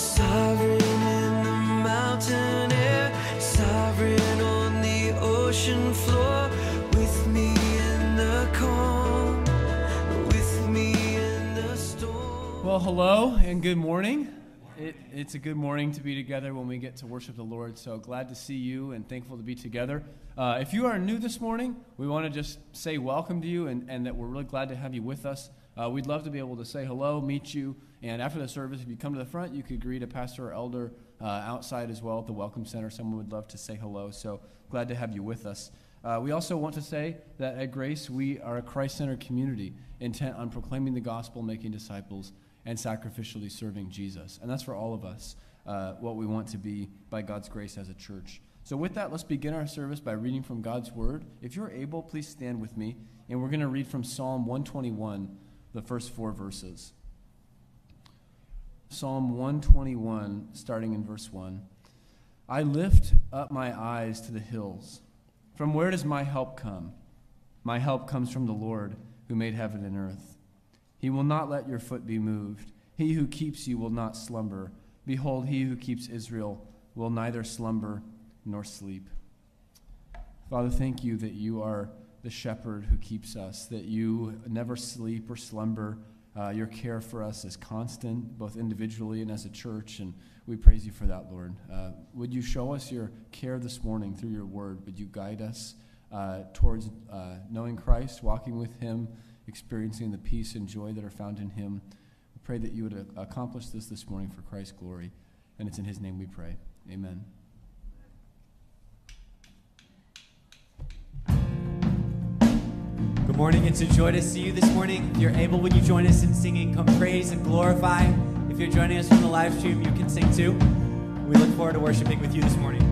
In the mountain air, on the ocean floor, with me in the with me in the storm. Well, hello and good morning. It, it's a good morning to be together when we get to worship the Lord. So glad to see you and thankful to be together. Uh, if you are new this morning, we want to just say welcome to you and, and that we're really glad to have you with us. Uh, we'd love to be able to say hello, meet you, and after the service, if you come to the front, you could greet a pastor or elder uh, outside as well at the Welcome Center. Someone would love to say hello. So glad to have you with us. Uh, we also want to say that at Grace, we are a Christ centered community intent on proclaiming the gospel, making disciples, and sacrificially serving Jesus. And that's for all of us, uh, what we want to be by God's grace as a church. So, with that, let's begin our service by reading from God's Word. If you're able, please stand with me, and we're going to read from Psalm 121, the first four verses. Psalm 121, starting in verse 1. I lift up my eyes to the hills. From where does my help come? My help comes from the Lord who made heaven and earth. He will not let your foot be moved. He who keeps you will not slumber. Behold, he who keeps Israel will neither slumber nor sleep. Father, thank you that you are the shepherd who keeps us, that you never sleep or slumber. Uh, your care for us is constant, both individually and as a church, and we praise you for that, Lord. Uh, would you show us your care this morning through your word? Would you guide us uh, towards uh, knowing Christ, walking with him, experiencing the peace and joy that are found in him? We pray that you would uh, accomplish this this morning for Christ's glory, and it's in his name we pray. Amen. Morning. It's a joy to see you this morning. If you're able, would you join us in singing Come Praise and Glorify? If you're joining us from the live stream, you can sing too. We look forward to worshiping with you this morning.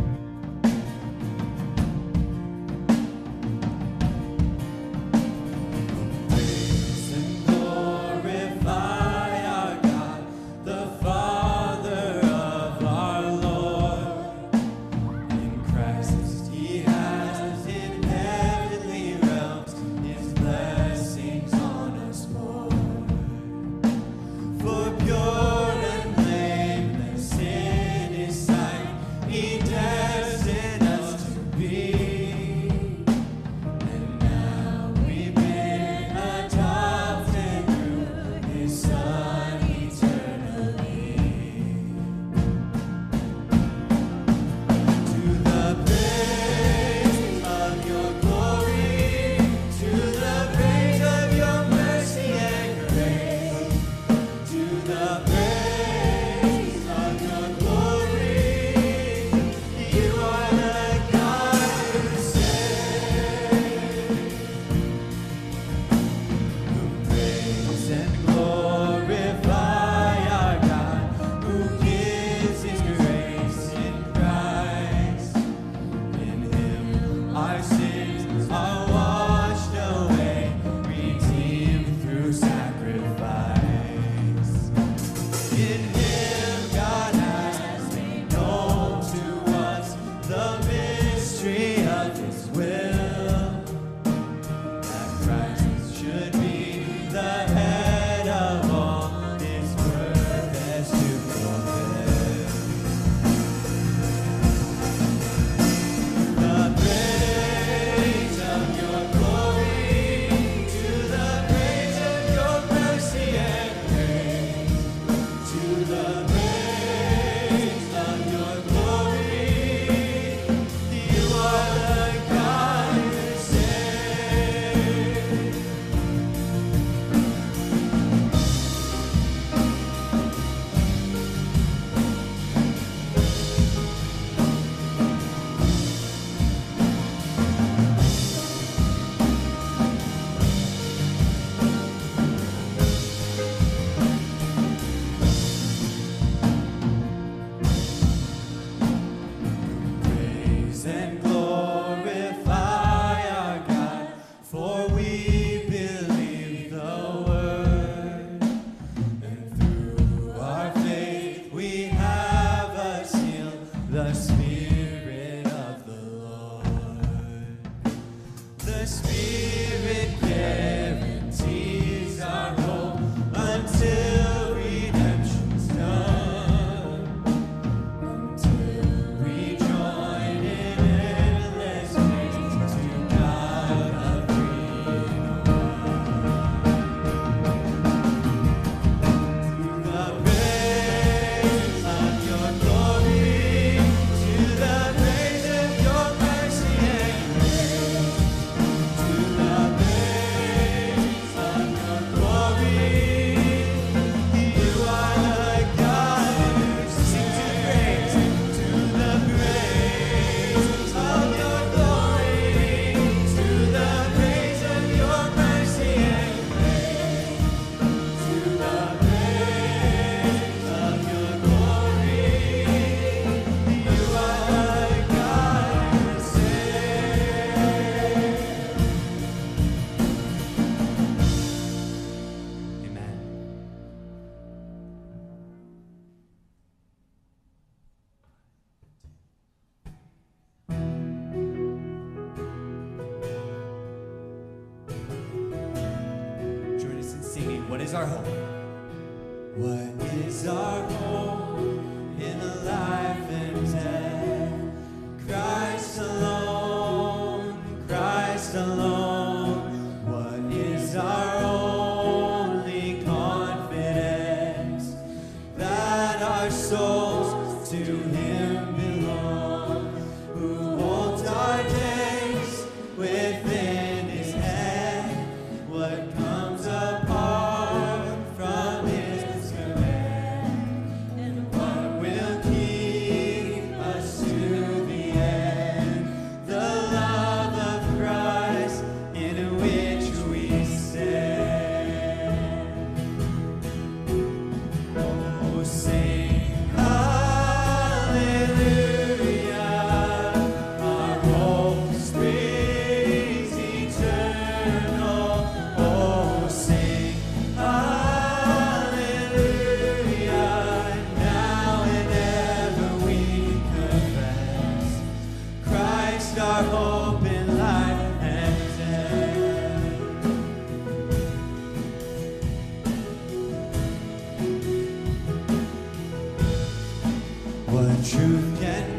But you can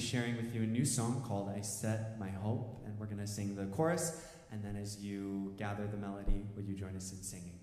sharing with you a new song called I Set My Hope, and we're going to sing the chorus. And then as you gather the melody, would you join us in singing?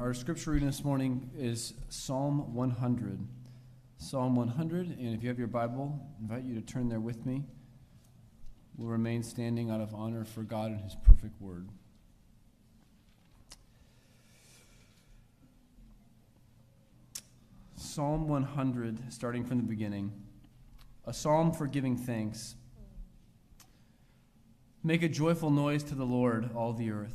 Our scripture reading this morning is Psalm 100. Psalm 100, and if you have your Bible, I invite you to turn there with me. We'll remain standing out of honor for God and His perfect word. Psalm 100, starting from the beginning. A psalm for giving thanks. Make a joyful noise to the Lord, all the earth.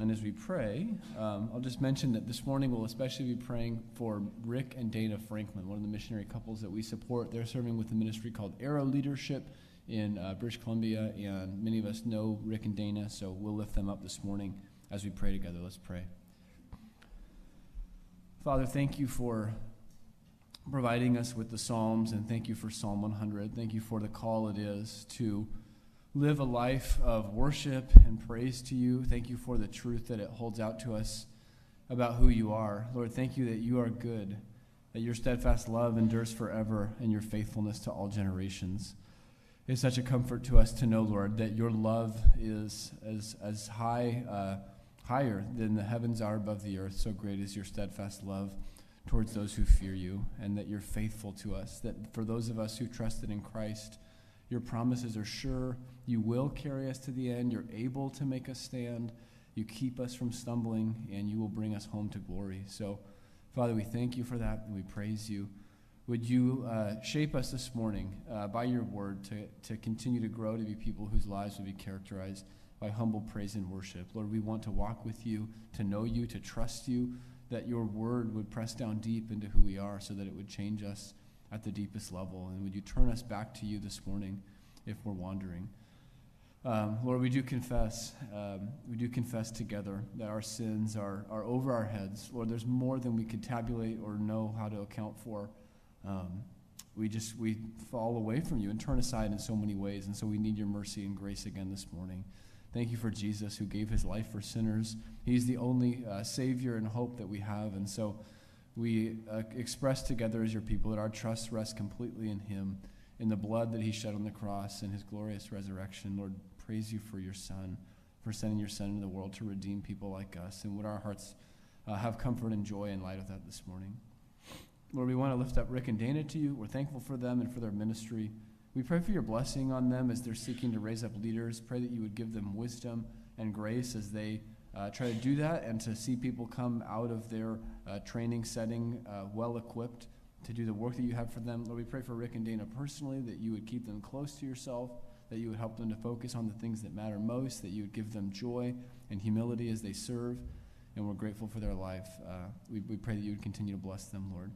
And as we pray, um, I'll just mention that this morning we'll especially be praying for Rick and Dana Franklin, one of the missionary couples that we support. They're serving with a ministry called Arrow Leadership in uh, British Columbia, and many of us know Rick and Dana, so we'll lift them up this morning as we pray together. Let's pray. Father, thank you for providing us with the Psalms, and thank you for Psalm 100. Thank you for the call it is to live a life of worship and praise to you. Thank you for the truth that it holds out to us about who you are. Lord, thank you that you are good, that your steadfast love endures forever, and your faithfulness to all generations. It's such a comfort to us to know, Lord, that your love is as, as high, uh, higher than the heavens are above the earth. So great is your steadfast love towards those who fear you, and that you're faithful to us. That for those of us who trusted in Christ, your promises are sure. You will carry us to the end. You're able to make us stand. You keep us from stumbling, and you will bring us home to glory. So, Father, we thank you for that, and we praise you. Would you uh, shape us this morning uh, by your word to, to continue to grow to be people whose lives would be characterized by humble praise and worship? Lord, we want to walk with you, to know you, to trust you, that your word would press down deep into who we are so that it would change us at the deepest level. And would you turn us back to you this morning if we're wandering? Um, Lord, we do confess, um, we do confess together that our sins are, are over our heads. Lord, there's more than we could tabulate or know how to account for. Um, we just, we fall away from you and turn aside in so many ways. And so we need your mercy and grace again this morning. Thank you for Jesus who gave his life for sinners. He's the only uh, Savior and hope that we have. And so we uh, express together as your people that our trust rests completely in him, in the blood that he shed on the cross, and his glorious resurrection. Lord, praise you for your Son, for sending your Son into the world to redeem people like us. And would our hearts uh, have comfort and joy in light of that this morning? Lord, we want to lift up Rick and Dana to you. We're thankful for them and for their ministry. We pray for your blessing on them as they're seeking to raise up leaders. Pray that you would give them wisdom and grace as they uh, try to do that and to see people come out of their uh, training setting uh, well equipped to do the work that you have for them. Lord, we pray for Rick and Dana personally that you would keep them close to yourself, that you would help them to focus on the things that matter most, that you would give them joy and humility as they serve. And we're grateful for their life. Uh, we, we pray that you would continue to bless them, Lord.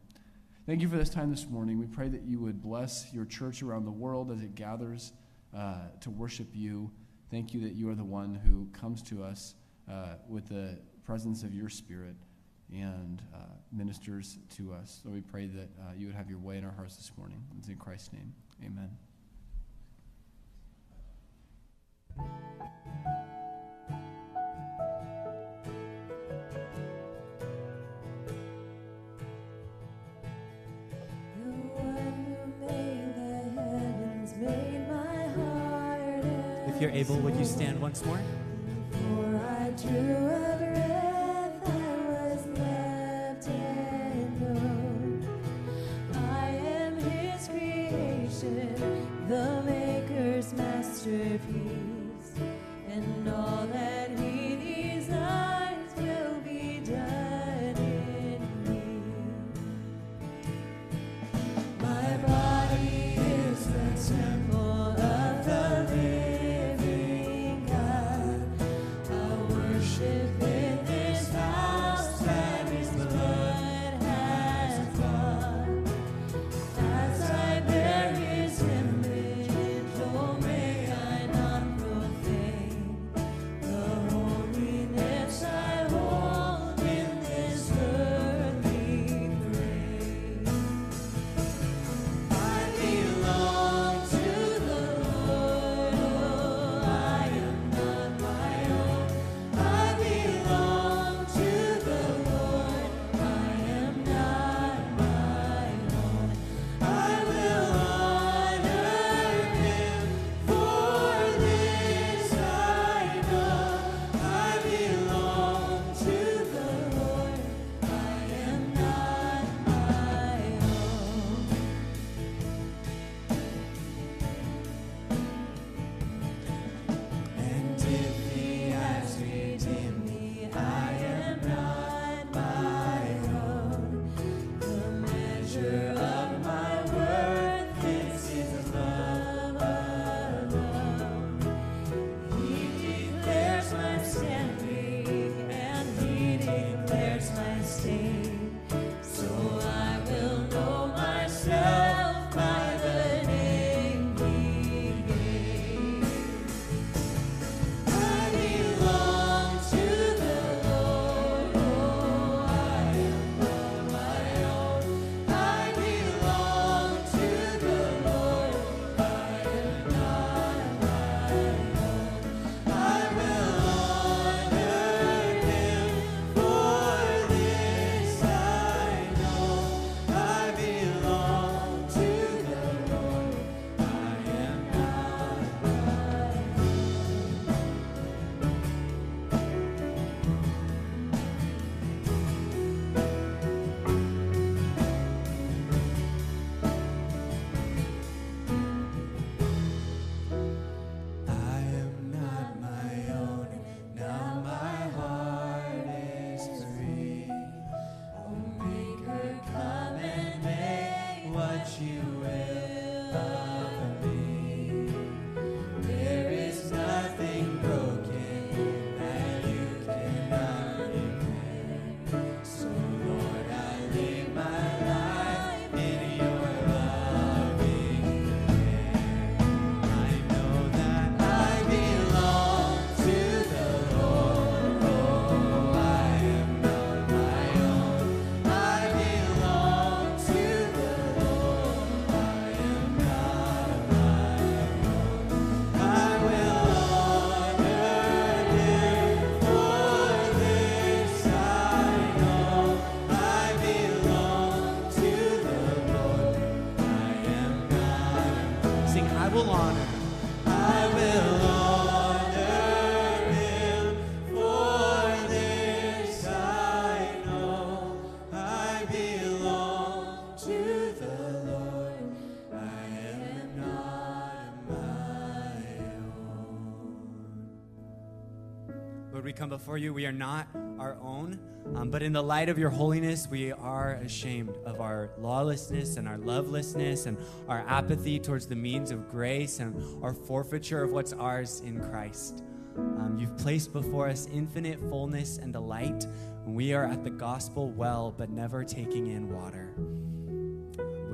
Thank you for this time this morning. We pray that you would bless your church around the world as it gathers uh, to worship you. Thank you that you are the one who comes to us uh, with the presence of your Spirit and uh, ministers to us. So we pray that uh, you would have your way in our hearts this morning. It's in Christ's name. Amen. The one who made the heavens made my heart If you're able, would you stand once more? Before you. We are not our own, um, but in the light of your holiness, we are ashamed of our lawlessness and our lovelessness and our apathy towards the means of grace and our forfeiture of what's ours in Christ. Um, you've placed before us infinite fullness and delight. and We are at the gospel well, but never taking in water.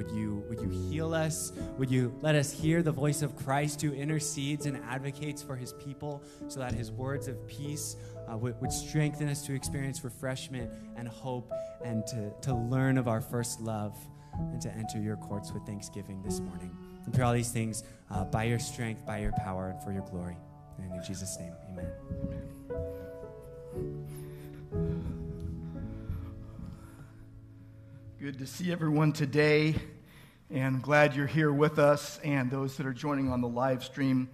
Would you, would you heal us? Would you let us hear the voice of Christ who intercedes and advocates for his people so that his words of peace uh, would, would strengthen us to experience refreshment and hope and to, to learn of our first love and to enter your courts with thanksgiving this morning? And pray all these things uh, by your strength, by your power, and for your glory. And in Jesus' name, amen. Good to see everyone today, and glad you're here with us and those that are joining on the live stream.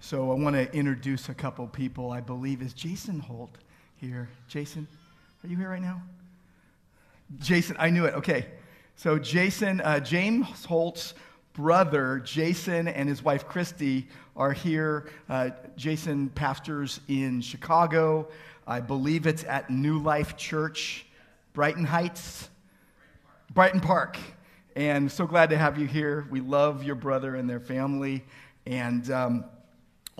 So, I want to introduce a couple people. I believe is Jason Holt here. Jason, are you here right now? Jason, I knew it. Okay. So, Jason, uh, James Holt's brother, Jason, and his wife, Christy, are here. Uh, Jason pastors in Chicago. I believe it's at New Life Church, Brighton Heights. Brighton Park. And so glad to have you here. We love your brother and their family. And um,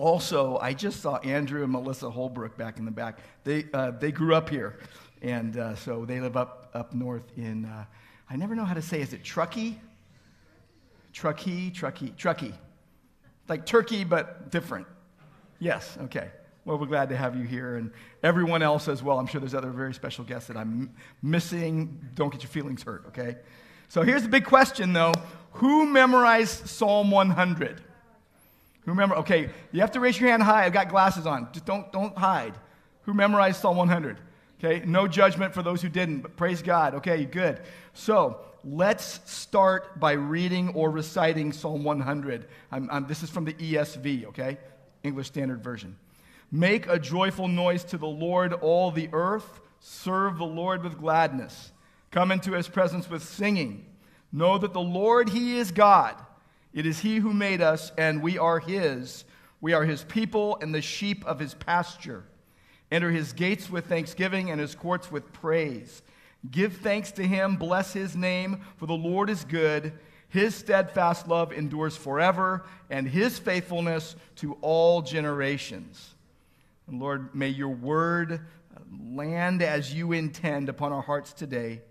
also, I just saw Andrew and Melissa Holbrook back in the back. They, uh, they grew up here. And uh, so they live up, up north in, uh, I never know how to say, is it Truckee? Truckee, Truckee, Truckee. Like Turkey, but different. Yes, okay. Well, we're glad to have you here and everyone else as well. I'm sure there's other very special guests that I'm missing. Don't get your feelings hurt, okay? So here's the big question, though Who memorized Psalm 100? Who remember? Okay, you have to raise your hand high. I've got glasses on. Just don't, don't hide. Who memorized Psalm 100? Okay, no judgment for those who didn't, but praise God. Okay, good. So let's start by reading or reciting Psalm 100. I'm, I'm, this is from the ESV, okay? English Standard Version. Make a joyful noise to the Lord, all the earth. Serve the Lord with gladness. Come into his presence with singing. Know that the Lord, he is God. It is he who made us, and we are his. We are his people and the sheep of his pasture. Enter his gates with thanksgiving and his courts with praise. Give thanks to him, bless his name, for the Lord is good. His steadfast love endures forever, and his faithfulness to all generations. And Lord, may your word land as you intend upon our hearts today.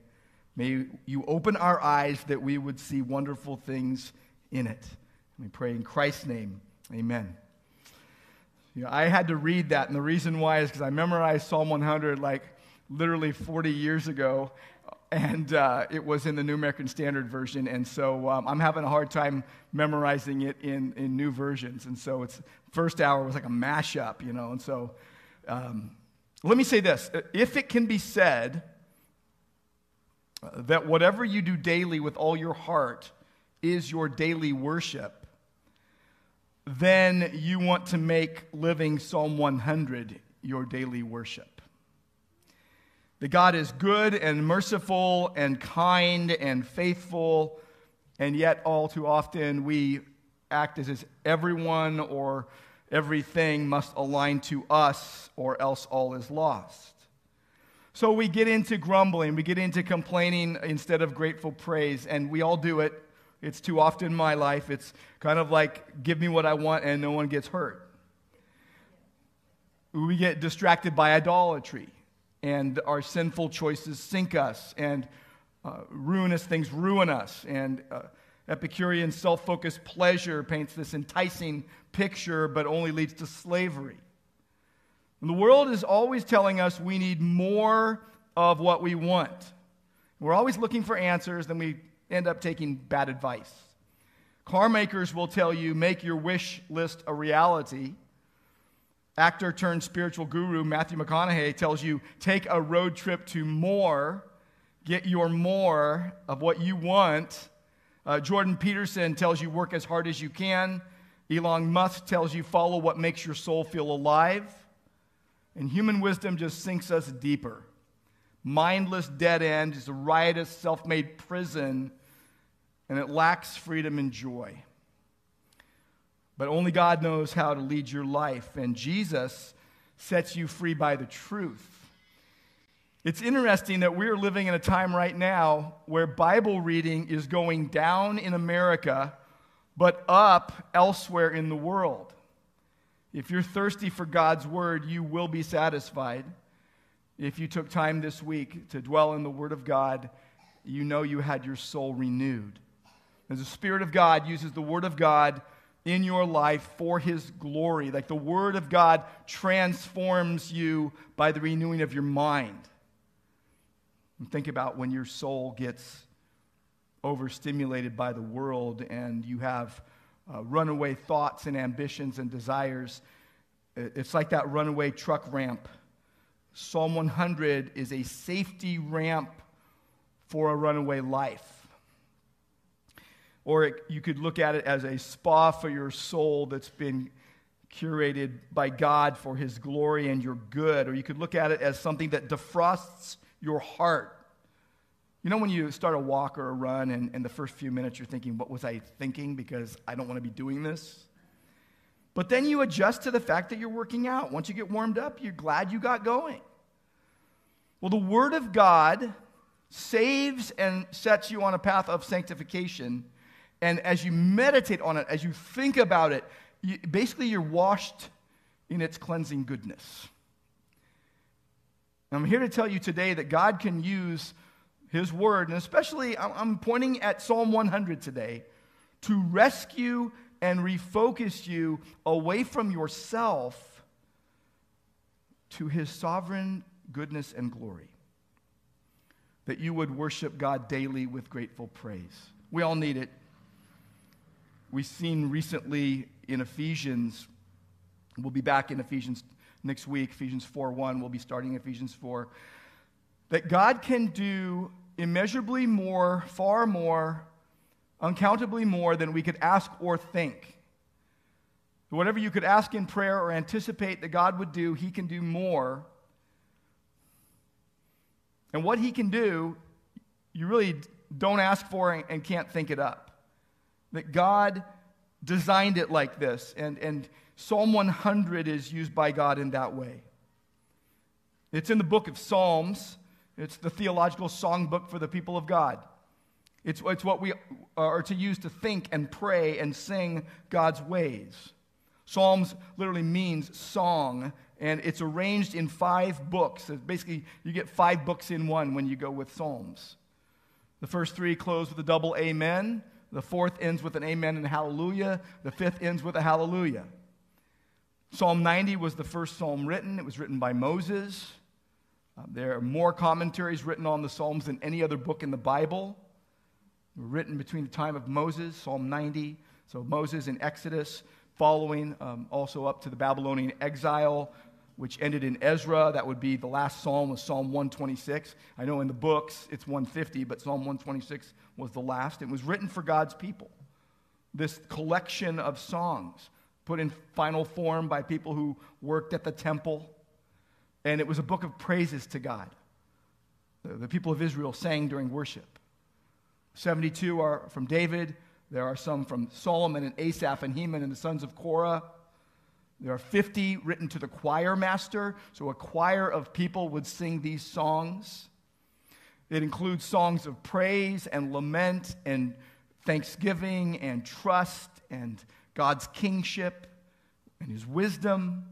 May you open our eyes that we would see wonderful things in it. We pray in Christ's name. Amen. You know, I had to read that, and the reason why is because I memorized Psalm 100 like literally 40 years ago, and uh, it was in the New American Standard Version, and so um, I'm having a hard time memorizing it in, in new versions, and so it's first hour was like a mashup, you know, and so um, let me say this: if it can be said that whatever you do daily with all your heart is your daily worship, then you want to make living Psalm 100 your daily worship. That God is good and merciful and kind and faithful, and yet all too often we act as if everyone or everything must align to us, or else all is lost. So we get into grumbling, we get into complaining instead of grateful praise, and we all do it. It's too often in my life. It's kind of like, give me what I want and no one gets hurt. We get distracted by idolatry, and our sinful choices sink us, and uh, ruinous things ruin us. And uh, Epicurean self focused pleasure paints this enticing picture, but only leads to slavery. And the world is always telling us we need more of what we want. We're always looking for answers, then we end up taking bad advice. Car makers will tell you make your wish list a reality. Actor turned spiritual guru Matthew McConaughey tells you take a road trip to more, get your more of what you want. Uh, Jordan Peterson tells you work as hard as you can. Elon Musk tells you follow what makes your soul feel alive. And human wisdom just sinks us deeper. Mindless dead end is a riotous, self made prison, and it lacks freedom and joy. But only God knows how to lead your life, and Jesus sets you free by the truth. It's interesting that we're living in a time right now where Bible reading is going down in America, but up elsewhere in the world. If you're thirsty for God's word, you will be satisfied. If you took time this week to dwell in the word of God, you know you had your soul renewed. As the Spirit of God uses the word of God in your life for his glory, like the word of God transforms you by the renewing of your mind. And think about when your soul gets overstimulated by the world and you have uh, runaway thoughts and ambitions and desires. It's like that runaway truck ramp. Psalm 100 is a safety ramp for a runaway life. Or it, you could look at it as a spa for your soul that's been curated by God for his glory and your good. Or you could look at it as something that defrosts your heart you know, when you start a walk or a run, and, and the first few minutes you're thinking, What was I thinking? Because I don't want to be doing this. But then you adjust to the fact that you're working out. Once you get warmed up, you're glad you got going. Well, the Word of God saves and sets you on a path of sanctification. And as you meditate on it, as you think about it, you, basically you're washed in its cleansing goodness. And I'm here to tell you today that God can use his word, and especially I'm pointing at Psalm 100 today, to rescue and refocus you away from yourself to his sovereign goodness and glory. That you would worship God daily with grateful praise. We all need it. We've seen recently in Ephesians, we'll be back in Ephesians next week, Ephesians 4 1, we'll be starting Ephesians 4, that God can do immeasurably more, far more, uncountably more than we could ask or think. Whatever you could ask in prayer or anticipate that God would do, He can do more. And what He can do, you really don't ask for and can't think it up. That God designed it like this, and, and Psalm 100 is used by God in that way. It's in the book of Psalms. It's the theological songbook for the people of God. It's, it's what we are to use to think and pray and sing God's ways. Psalms literally means song, and it's arranged in five books. Basically, you get five books in one when you go with Psalms. The first three close with a double amen. The fourth ends with an amen and hallelujah. The fifth ends with a hallelujah. Psalm 90 was the first psalm written. It was written by Moses. Uh, there are more commentaries written on the Psalms than any other book in the Bible. Written between the time of Moses, Psalm 90. So Moses in Exodus, following um, also up to the Babylonian exile, which ended in Ezra. That would be the last psalm was Psalm 126. I know in the books it's 150, but Psalm 126 was the last. It was written for God's people. This collection of songs put in final form by people who worked at the temple. And it was a book of praises to God. The, the people of Israel sang during worship. 72 are from David. There are some from Solomon and Asaph and Heman and the sons of Korah. There are 50 written to the choir master, so a choir of people would sing these songs. It includes songs of praise and lament and thanksgiving and trust and God's kingship and his wisdom.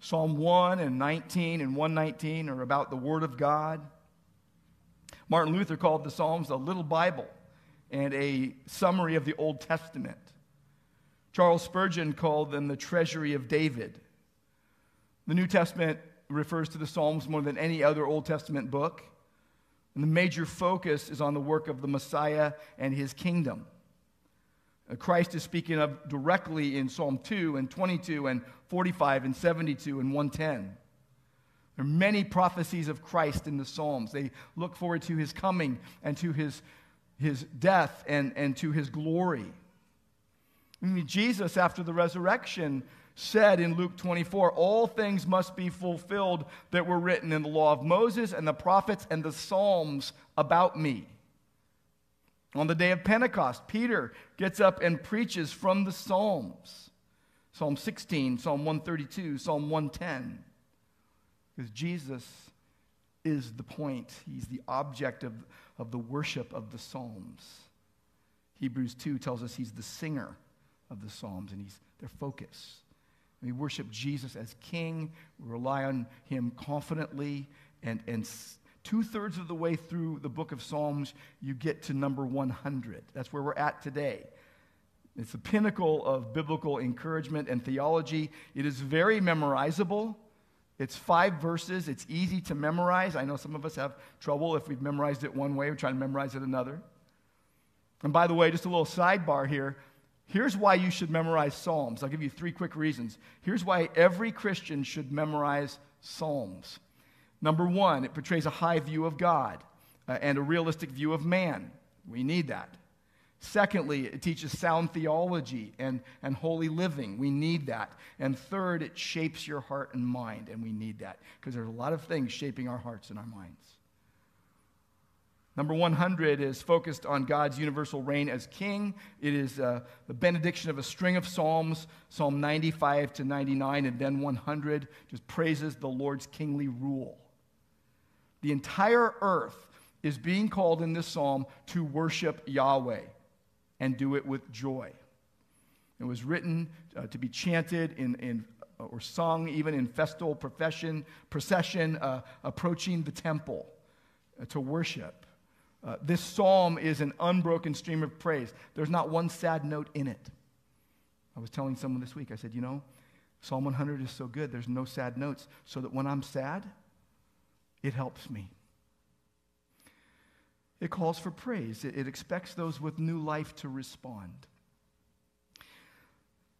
Psalm 1 and 19 and 119 are about the Word of God. Martin Luther called the Psalms a little Bible and a summary of the Old Testament. Charles Spurgeon called them the treasury of David. The New Testament refers to the Psalms more than any other Old Testament book, and the major focus is on the work of the Messiah and his kingdom. Uh, Christ is speaking of directly in Psalm 2 and 22 and 45 and 72 and 110. There are many prophecies of Christ in the Psalms. They look forward to his coming and to his, his death and, and to his glory. Mean, Jesus, after the resurrection, said in Luke 24, All things must be fulfilled that were written in the law of Moses and the prophets and the Psalms about me. On the day of Pentecost, Peter gets up and preaches from the Psalms Psalm 16, Psalm 132, Psalm 110. Because Jesus is the point, He's the object of, of the worship of the Psalms. Hebrews 2 tells us He's the singer of the Psalms and He's their focus. We worship Jesus as King, we rely on Him confidently, and, and two thirds of the way through the book of Psalms, you get to number 100. That's where we're at today. It's the pinnacle of biblical encouragement and theology. It is very memorizable. It's five verses. It's easy to memorize. I know some of us have trouble if we've memorized it one way, we're trying to memorize it another. And by the way, just a little sidebar here. Here's why you should memorize Psalms. I'll give you three quick reasons. Here's why every Christian should memorize Psalms. Number one, it portrays a high view of God uh, and a realistic view of man. We need that. Secondly, it teaches sound theology and, and holy living. We need that. And third, it shapes your heart and mind, and we need that because there's a lot of things shaping our hearts and our minds. Number 100 is focused on God's universal reign as king. It is uh, the benediction of a string of psalms, Psalm 95 to 99, and then 100 just praises the Lord's kingly rule. The entire earth is being called in this psalm to worship Yahweh and do it with joy. It was written uh, to be chanted in, in, uh, or sung even in festal procession uh, approaching the temple uh, to worship. Uh, this psalm is an unbroken stream of praise. There's not one sad note in it. I was telling someone this week, I said, you know, Psalm 100 is so good, there's no sad notes, so that when I'm sad, it helps me. It calls for praise, it, it expects those with new life to respond.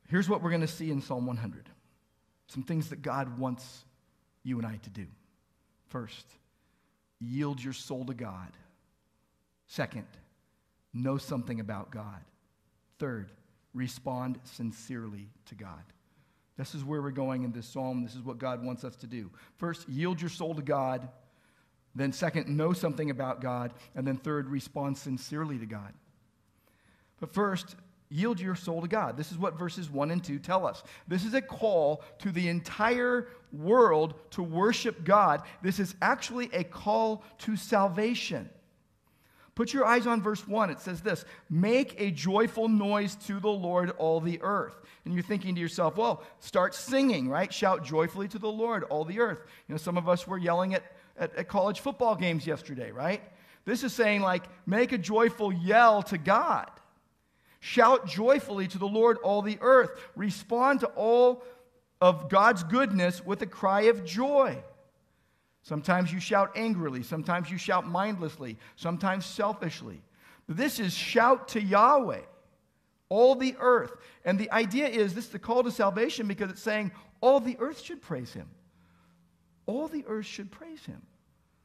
Here's what we're going to see in Psalm 100 some things that God wants you and I to do. First, yield your soul to God. Second, know something about God. Third, respond sincerely to God. This is where we're going in this psalm. This is what God wants us to do. First, yield your soul to God. Then, second, know something about God. And then, third, respond sincerely to God. But first, yield your soul to God. This is what verses 1 and 2 tell us. This is a call to the entire world to worship God. This is actually a call to salvation. Put your eyes on verse 1. It says this Make a joyful noise to the Lord, all the earth. And you're thinking to yourself, well, start singing, right? Shout joyfully to the Lord, all the earth. You know, some of us were yelling at, at, at college football games yesterday, right? This is saying, like, make a joyful yell to God. Shout joyfully to the Lord, all the earth. Respond to all of God's goodness with a cry of joy. Sometimes you shout angrily, sometimes you shout mindlessly, sometimes selfishly. This is shout to Yahweh, all the earth. And the idea is this is the call to salvation because it's saying all the earth should praise him. All the earth should praise him.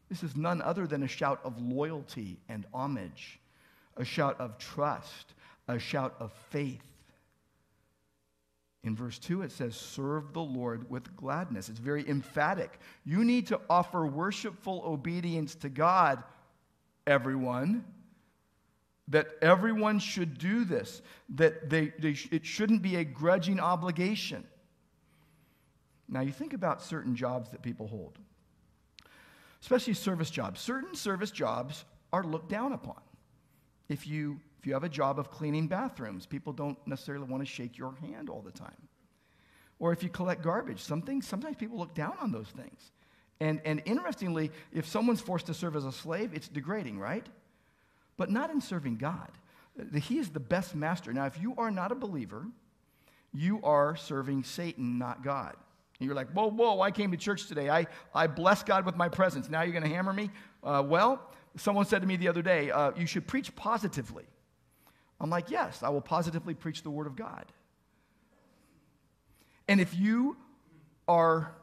This is none other than a shout of loyalty and homage, a shout of trust, a shout of faith. In verse 2, it says, Serve the Lord with gladness. It's very emphatic. You need to offer worshipful obedience to God, everyone. That everyone should do this, that they, they, it shouldn't be a grudging obligation. Now, you think about certain jobs that people hold, especially service jobs. Certain service jobs are looked down upon. If you if you have a job of cleaning bathrooms, people don't necessarily want to shake your hand all the time. Or if you collect garbage, sometimes people look down on those things. And, and interestingly, if someone's forced to serve as a slave, it's degrading, right? But not in serving God. He is the best master. Now, if you are not a believer, you are serving Satan, not God. And you're like, whoa, whoa, I came to church today. I, I bless God with my presence. Now you're going to hammer me? Uh, well, someone said to me the other day, uh, you should preach positively. I'm like, yes, I will positively preach the word of God. And if you are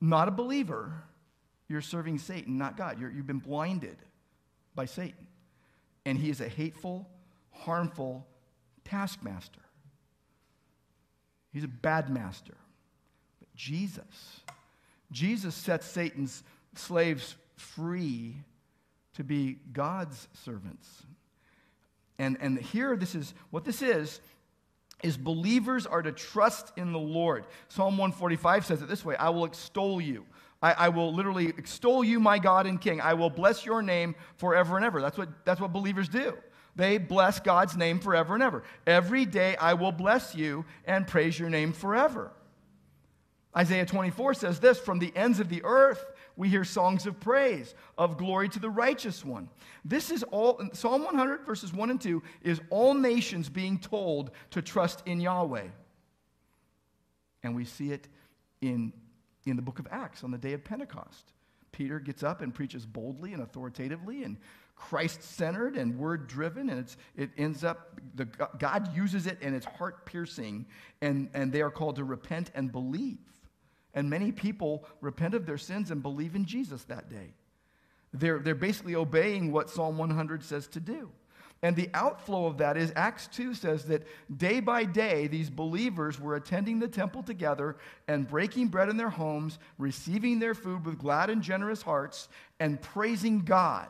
not a believer, you're serving Satan, not God. you have been blinded by Satan. And he is a hateful, harmful taskmaster. He's a bad master. But Jesus, Jesus sets Satan's slaves free to be God's servants. And, and here, this is what this is is believers are to trust in the Lord. Psalm 145 says it this way I will extol you. I, I, will literally extol you, my God and King. I will bless your name forever and ever. That's what, that's what believers do. They bless God's name forever and ever. Every day I will bless you and praise your name forever. Isaiah 24 says this From the ends of the earth, we hear songs of praise, of glory to the righteous one. This is all, Psalm 100, verses 1 and 2, is all nations being told to trust in Yahweh. And we see it in, in the book of Acts on the day of Pentecost. Peter gets up and preaches boldly and authoritatively and Christ centered and word driven, and it's, it ends up, the, God uses it and it's heart piercing, and, and they are called to repent and believe. And many people repent of their sins and believe in Jesus that day. They're, they're basically obeying what Psalm 100 says to do. And the outflow of that is Acts 2 says that day by day, these believers were attending the temple together and breaking bread in their homes, receiving their food with glad and generous hearts, and praising God.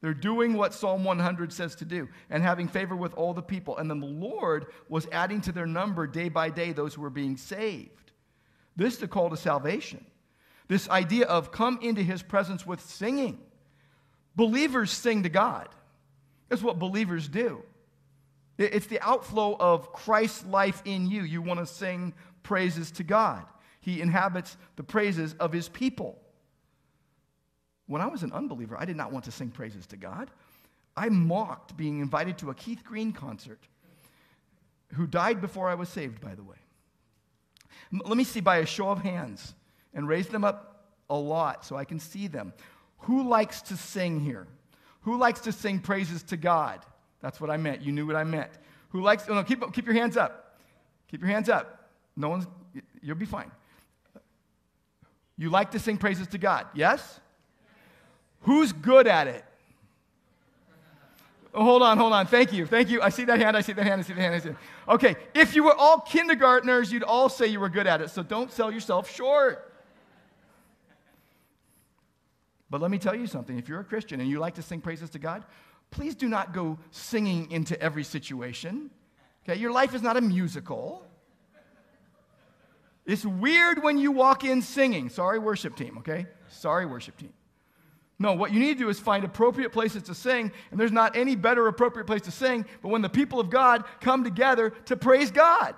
They're doing what Psalm 100 says to do and having favor with all the people. And then the Lord was adding to their number day by day those who were being saved. This is the call to salvation. This idea of come into his presence with singing. Believers sing to God. That's what believers do. It's the outflow of Christ's life in you. You want to sing praises to God. He inhabits the praises of his people. When I was an unbeliever, I did not want to sing praises to God. I mocked being invited to a Keith Green concert, who died before I was saved, by the way. Let me see by a show of hands and raise them up a lot so I can see them. Who likes to sing here? Who likes to sing praises to God? That's what I meant. You knew what I meant. Who likes, oh no, keep, keep your hands up. Keep your hands up. No one's, you'll be fine. You like to sing praises to God, yes? Who's good at it? Hold on, hold on. Thank you. Thank you. I see that hand. I see that hand. I see that hand. I see that. Okay, if you were all kindergartners, you'd all say you were good at it. So don't sell yourself short. But let me tell you something. If you're a Christian and you like to sing praises to God, please do not go singing into every situation. Okay, your life is not a musical. It's weird when you walk in singing. Sorry, worship team, okay? Sorry, worship team. No, what you need to do is find appropriate places to sing, and there's not any better appropriate place to sing but when the people of God come together to praise God.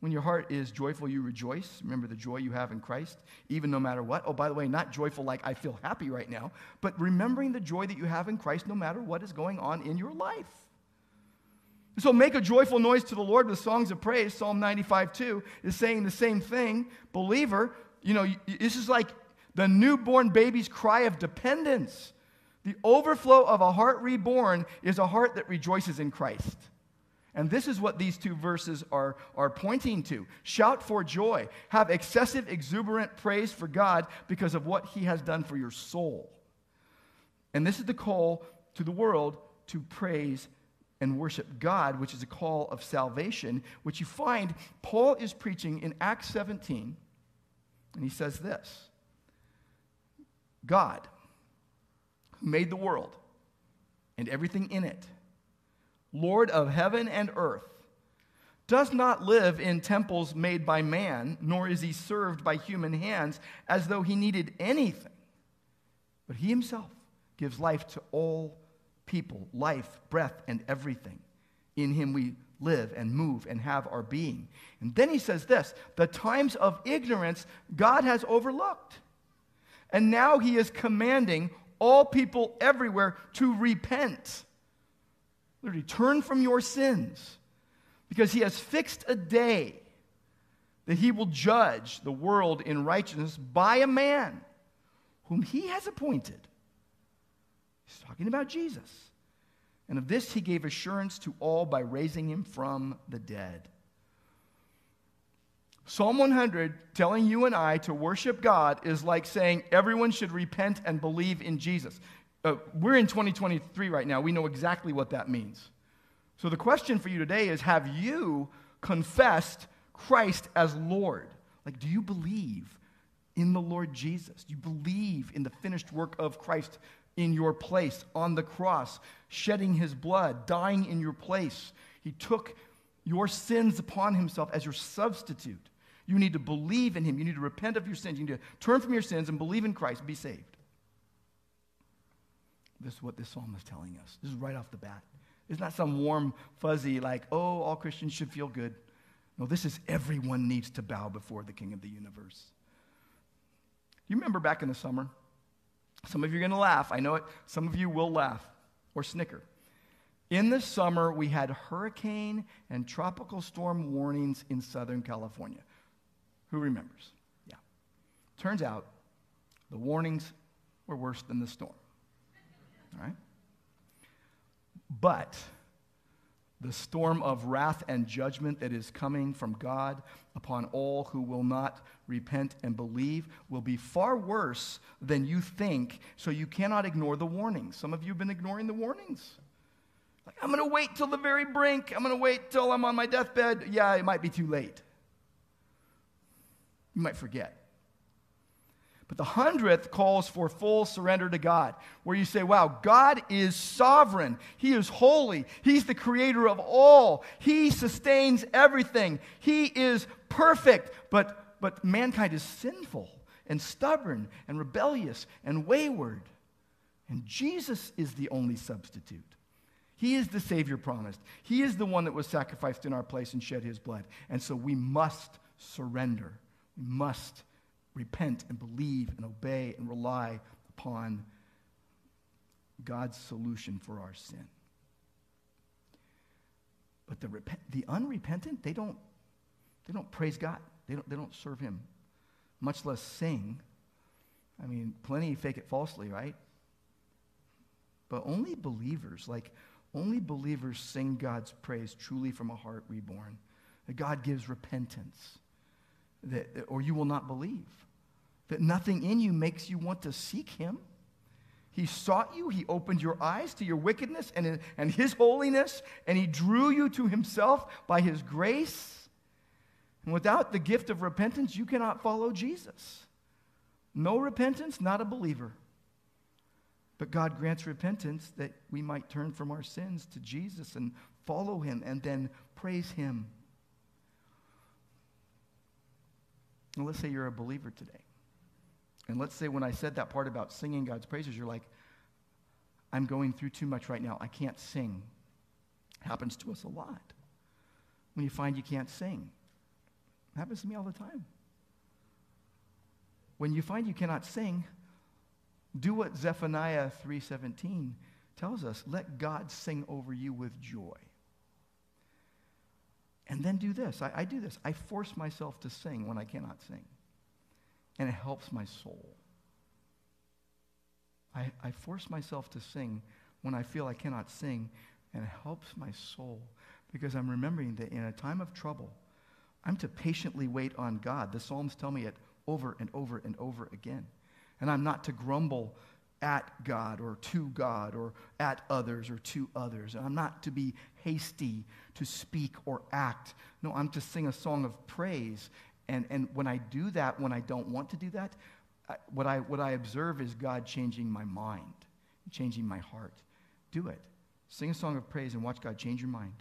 When your heart is joyful, you rejoice. Remember the joy you have in Christ, even no matter what. Oh, by the way, not joyful like I feel happy right now, but remembering the joy that you have in Christ no matter what is going on in your life. So make a joyful noise to the Lord with songs of praise. Psalm 95 2 is saying the same thing. Believer, you know, this is like the newborn baby's cry of dependence. The overflow of a heart reborn is a heart that rejoices in Christ. And this is what these two verses are, are pointing to. Shout for joy. Have excessive, exuberant praise for God because of what He has done for your soul. And this is the call to the world to praise and worship God, which is a call of salvation, which you find Paul is preaching in Acts 17. And he says this God, who made the world and everything in it, Lord of heaven and earth, does not live in temples made by man, nor is he served by human hands as though he needed anything. But he himself gives life to all people, life, breath, and everything. In him we live and move and have our being. And then he says this the times of ignorance God has overlooked. And now he is commanding all people everywhere to repent Literally, turn from your sins because he has fixed a day that he will judge the world in righteousness by a man whom he has appointed. He's talking about Jesus. And of this he gave assurance to all by raising him from the dead. Psalm 100 telling you and I to worship God is like saying everyone should repent and believe in Jesus. Uh, we're in 2023 right now. We know exactly what that means. So the question for you today is Have you confessed Christ as Lord? Like, do you believe in the Lord Jesus? Do you believe in the finished work of Christ in your place on the cross, shedding his blood, dying in your place? He took your sins upon himself as your substitute. You need to believe in him. You need to repent of your sins. You need to turn from your sins and believe in Christ, be saved. This is what this psalm is telling us. This is right off the bat. It's not some warm, fuzzy, like, oh, all Christians should feel good. No, this is everyone needs to bow before the King of the universe. You remember back in the summer? Some of you are going to laugh. I know it. Some of you will laugh or snicker. In the summer, we had hurricane and tropical storm warnings in Southern California. Who remembers? Yeah. Turns out the warnings were worse than the storm. All right? But the storm of wrath and judgment that is coming from God upon all who will not repent and believe will be far worse than you think, so you cannot ignore the warnings. Some of you have been ignoring the warnings. Like, I'm going to wait till the very brink. I'm going to wait till I'm on my deathbed. Yeah, it might be too late. You might forget. But the hundredth calls for full surrender to God, where you say, wow, God is sovereign. He is holy. He's the creator of all. He sustains everything. He is perfect. But, but mankind is sinful and stubborn and rebellious and wayward. And Jesus is the only substitute. He is the Savior promised. He is the one that was sacrificed in our place and shed his blood. And so we must surrender. We must repent and believe and obey and rely upon God's solution for our sin. But the, rep- the unrepentant, they don't, they don't praise God. They don't, they don't serve Him, much less sing. I mean, plenty fake it falsely, right? But only believers, like only believers sing God's praise truly from a heart reborn. That God gives repentance, that, or you will not believe that nothing in you makes you want to seek him. He sought you, he opened your eyes to your wickedness and, and his holiness, and he drew you to himself by his grace. And without the gift of repentance, you cannot follow Jesus. No repentance, not a believer. But God grants repentance that we might turn from our sins to Jesus and follow him and then praise him. Now, let's say you're a believer today. And let's say when I said that part about singing God's praises, you're like, I'm going through too much right now. I can't sing. Happens to us a lot. When you find you can't sing. It happens to me all the time. When you find you cannot sing, do what Zephaniah 3:17 tells us, let God sing over you with joy. And then do this. I, I do this. I force myself to sing when I cannot sing. And it helps my soul. I, I force myself to sing when I feel I cannot sing, and it helps my soul because I'm remembering that in a time of trouble, I'm to patiently wait on God. The Psalms tell me it over and over and over again. And I'm not to grumble at God or to God or at others or to others. And I'm not to be hasty to speak or act. No, I'm to sing a song of praise. And, and when I do that, when I don't want to do that, I, what, I, what I observe is God changing my mind, changing my heart. Do it. Sing a song of praise and watch God change your mind.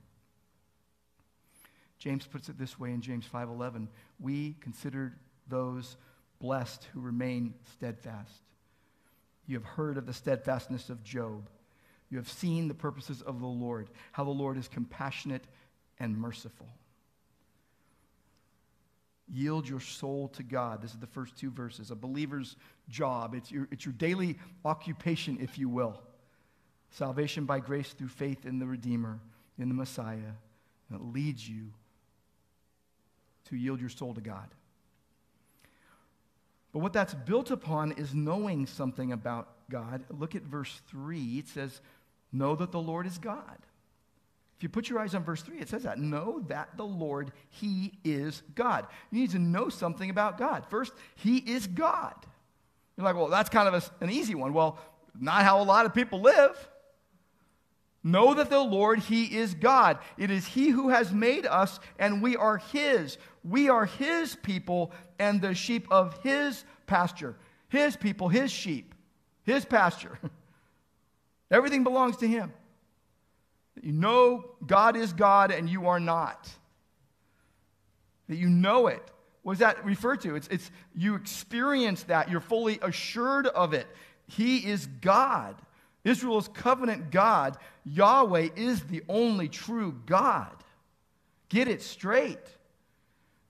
James puts it this way in James 5:11, we considered those blessed who remain steadfast. You have heard of the steadfastness of Job. You have seen the purposes of the Lord, how the Lord is compassionate and merciful. Yield your soul to God. This is the first two verses. A believer's job. It's your, it's your daily occupation, if you will. Salvation by grace through faith in the Redeemer, in the Messiah. It leads you to yield your soul to God. But what that's built upon is knowing something about God. Look at verse 3. It says, Know that the Lord is God. If you put your eyes on verse 3, it says that. Know that the Lord, He is God. You need to know something about God. First, He is God. You're like, well, that's kind of a, an easy one. Well, not how a lot of people live. Know that the Lord, He is God. It is He who has made us, and we are His. We are His people and the sheep of His pasture. His people, His sheep, His pasture. Everything belongs to Him. You know God is God and you are not. That you know it. What does that refer to? It's, it's you experience that. You're fully assured of it. He is God. Israel's covenant God, Yahweh, is the only true God. Get it straight.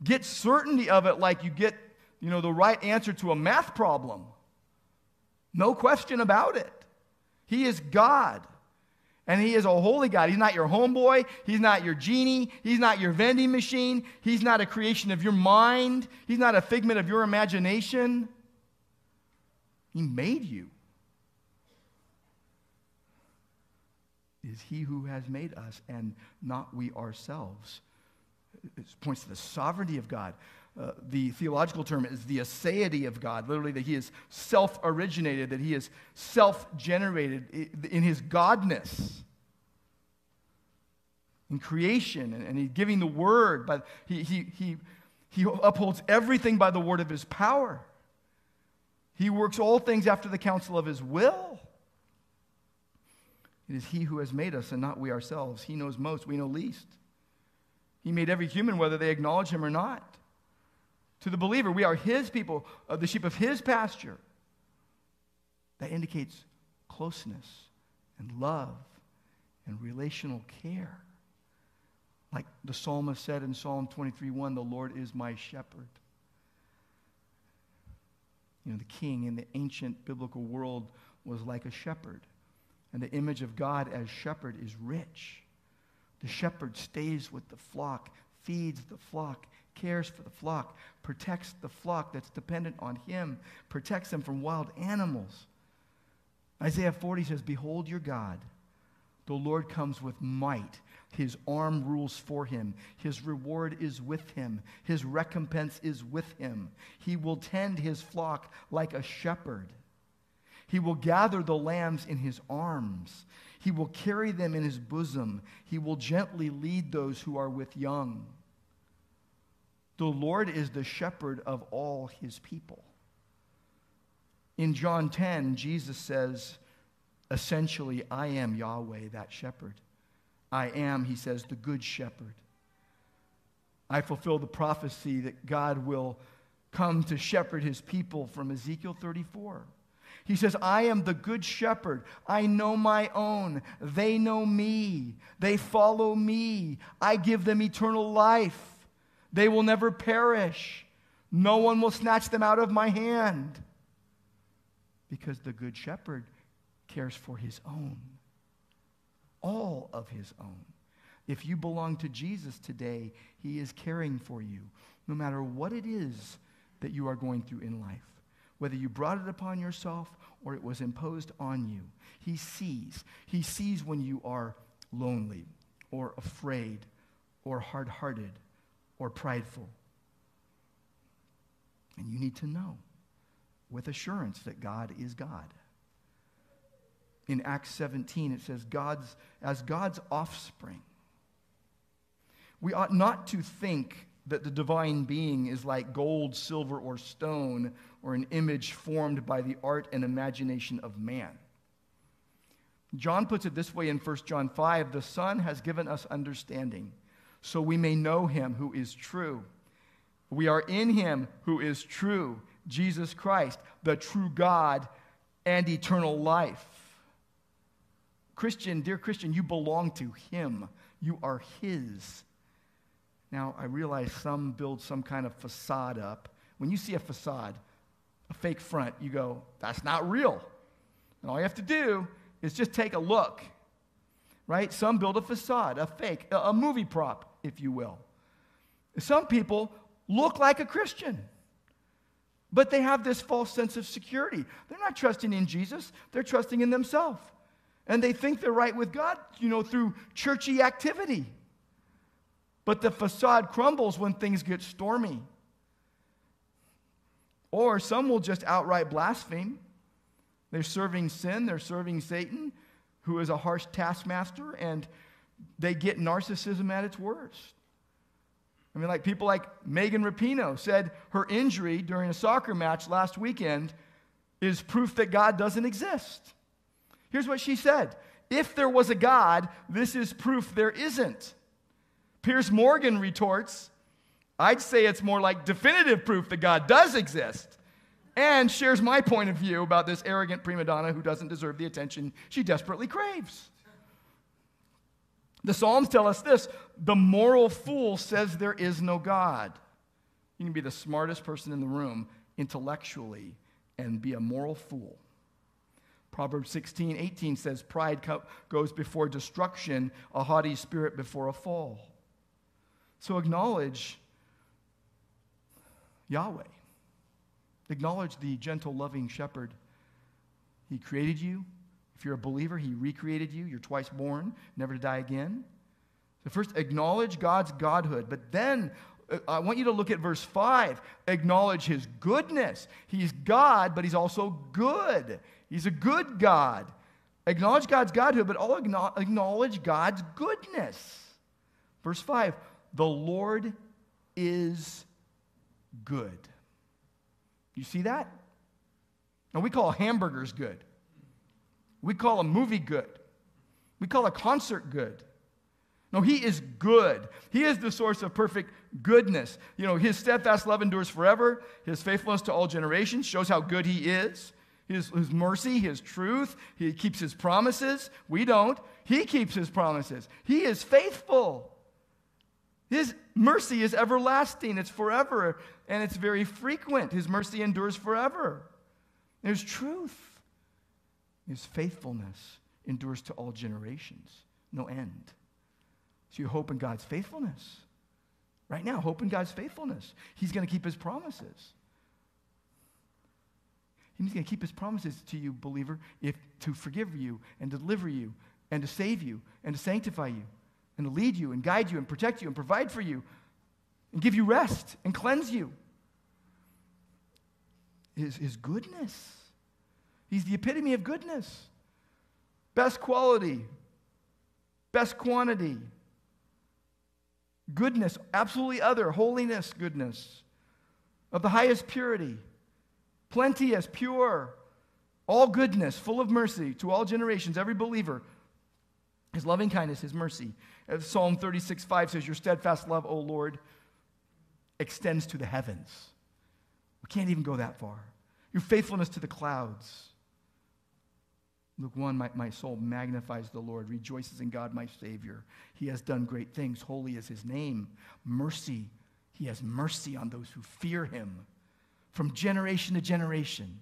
Get certainty of it like you get, you know, the right answer to a math problem. No question about it. He is God. And he is a holy God. He's not your homeboy. He's not your genie. He's not your vending machine. He's not a creation of your mind. He's not a figment of your imagination. He made you. Is he who has made us and not we ourselves. It points to the sovereignty of God. Uh, the theological term is the aseity of God, literally, that he is self originated, that he is self generated in his godness. In creation, and, and he's giving the word, but he, he, he, he upholds everything by the word of his power. He works all things after the counsel of his will. It is He who has made us and not we ourselves. He knows most, we know least. He made every human, whether they acknowledge Him or not. To the believer, we are His people, of the sheep of His pasture. That indicates closeness and love and relational care. Like the psalmist said in Psalm 23 1, the Lord is my shepherd. You know, the king in the ancient biblical world was like a shepherd. And the image of God as shepherd is rich. The shepherd stays with the flock, feeds the flock, cares for the flock, protects the flock that's dependent on him, protects them from wild animals. Isaiah 40 says, Behold your God. The Lord comes with might. His arm rules for him. His reward is with him. His recompense is with him. He will tend his flock like a shepherd. He will gather the lambs in his arms. He will carry them in his bosom. He will gently lead those who are with young. The Lord is the shepherd of all his people. In John 10, Jesus says, essentially, I am Yahweh, that shepherd. I am, he says, the good shepherd. I fulfill the prophecy that God will come to shepherd his people from Ezekiel 34. He says, I am the good shepherd. I know my own. They know me. They follow me. I give them eternal life. They will never perish. No one will snatch them out of my hand. Because the Good Shepherd cares for his own, all of his own. If you belong to Jesus today, he is caring for you, no matter what it is that you are going through in life. Whether you brought it upon yourself or it was imposed on you, he sees. He sees when you are lonely or afraid or hard hearted or prideful. And you need to know with assurance that God is God. In Acts 17, it says, God's, as God's offspring, we ought not to think that the divine being is like gold, silver, or stone, or an image formed by the art and imagination of man. John puts it this way in 1 John 5 The Son has given us understanding, so we may know him who is true. We are in him who is true, Jesus Christ, the true God and eternal life. Christian, dear Christian, you belong to him. You are his. Now, I realize some build some kind of facade up. When you see a facade, a fake front, you go, that's not real. And all you have to do is just take a look, right? Some build a facade, a fake, a, movie prop, if you will. Some people look like a Christian, but they have this false sense of security. They're not trusting in Jesus, they're trusting in themselves. And they think they're right with God, you know, through churchy activity. But the facade crumbles when things get stormy. Or some will just outright blaspheme. They're serving sin, they're serving Satan, who is a harsh taskmaster, and they get narcissism at its worst. I mean, like people like Megan Rapinoe said her injury during a soccer match last weekend is proof that God doesn't exist. Here's what she said If there was a God, this is proof there isn't. Piers Morgan retorts, I'd say it's more like definitive proof that God does exist, and shares my point of view about this arrogant prima donna who doesn't deserve the attention she desperately craves. The Psalms tell us this the moral fool says there is no God. You can be the smartest person in the room intellectually and be a moral fool. Proverbs 16, 18 says, Pride goes before destruction, a haughty spirit before a fall. So acknowledge Yahweh. Acknowledge the gentle, loving shepherd. He created you. If you're a believer, he recreated you. You're twice born, never to die again. So, first, acknowledge God's godhood. But then, uh, I want you to look at verse 5. Acknowledge his goodness. He's God, but he's also good. He's a good God. Acknowledge God's godhood, but all acknowledge God's goodness. Verse 5 The Lord is good. You see that? Now, we call hamburgers good. We call a movie good. We call a concert good. No, he is good. He is the source of perfect goodness. You know, his steadfast love endures forever. His faithfulness to all generations shows how good he is. His, his mercy, his truth, he keeps his promises. We don't. He keeps his promises. He is faithful. His mercy is everlasting, it's forever, and it's very frequent. His mercy endures forever. There's truth. His faithfulness endures to all generations, no end. So you hope in God's faithfulness. Right now, hope in God's faithfulness. He's going to keep his promises. He's going to keep his promises to you, believer, if to forgive you and deliver you and to save you and to sanctify you and lead you and guide you and protect you and provide for you and give you rest and cleanse you. His, his goodness. He's the epitome of goodness. Best quality, best quantity, goodness, absolutely other, holiness, goodness, of the highest purity, plenteous, pure, all goodness, full of mercy to all generations, every believer. His loving kindness, his mercy. As Psalm 36, 5 says, Your steadfast love, O Lord, extends to the heavens. We can't even go that far. Your faithfulness to the clouds. Luke 1 my, my soul magnifies the Lord, rejoices in God my Savior. He has done great things. Holy is his name. Mercy He has mercy on those who fear him from generation to generation.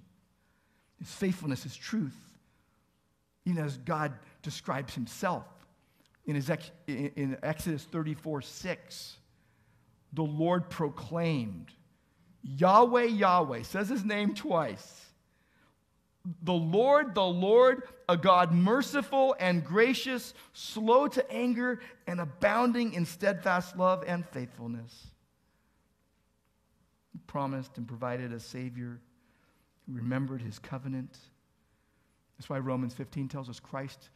His faithfulness is truth, even as God describes himself in, his in Exodus 34 6. The Lord proclaimed, Yahweh, Yahweh, says his name twice. The Lord, the Lord, a God merciful and gracious, slow to anger, and abounding in steadfast love and faithfulness. He promised and provided a Savior who remembered his covenant. That's why Romans 15 tells us Christ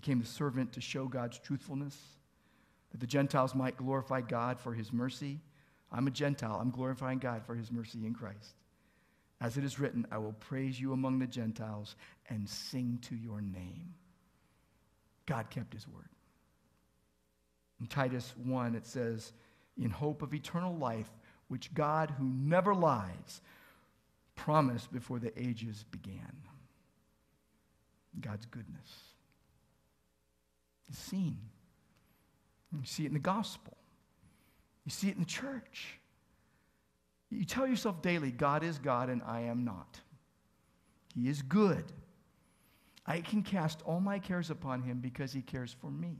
became the servant to show God's truthfulness, that the Gentiles might glorify God for his mercy. I'm a Gentile. I'm glorifying God for his mercy in Christ. As it is written, I will praise you among the Gentiles and sing to your name. God kept his word. In Titus 1, it says, In hope of eternal life, which God, who never lies, promised before the ages began. God's goodness is seen. You see it in the gospel, you see it in the church. You tell yourself daily, God is God and I am not. He is good. I can cast all my cares upon him because he cares for me.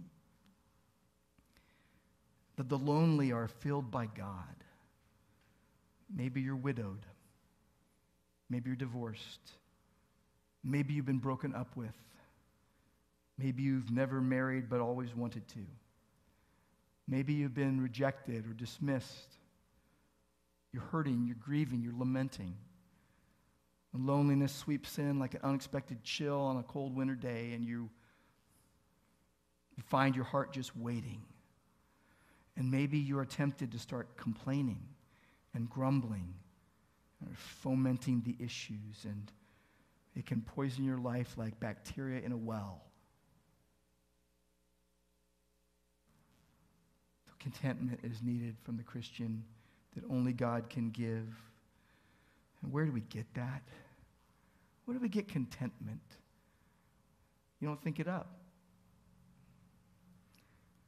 That the lonely are filled by God. Maybe you're widowed. Maybe you're divorced. Maybe you've been broken up with. Maybe you've never married but always wanted to. Maybe you've been rejected or dismissed. You're hurting, you're grieving, you're lamenting. And loneliness sweeps in like an unexpected chill on a cold winter day, and you, you find your heart just waiting. And maybe you're tempted to start complaining and grumbling or fomenting the issues, and it can poison your life like bacteria in a well. Contentment is needed from the Christian that only God can give. And where do we get that? Where do we get contentment? You don't think it up.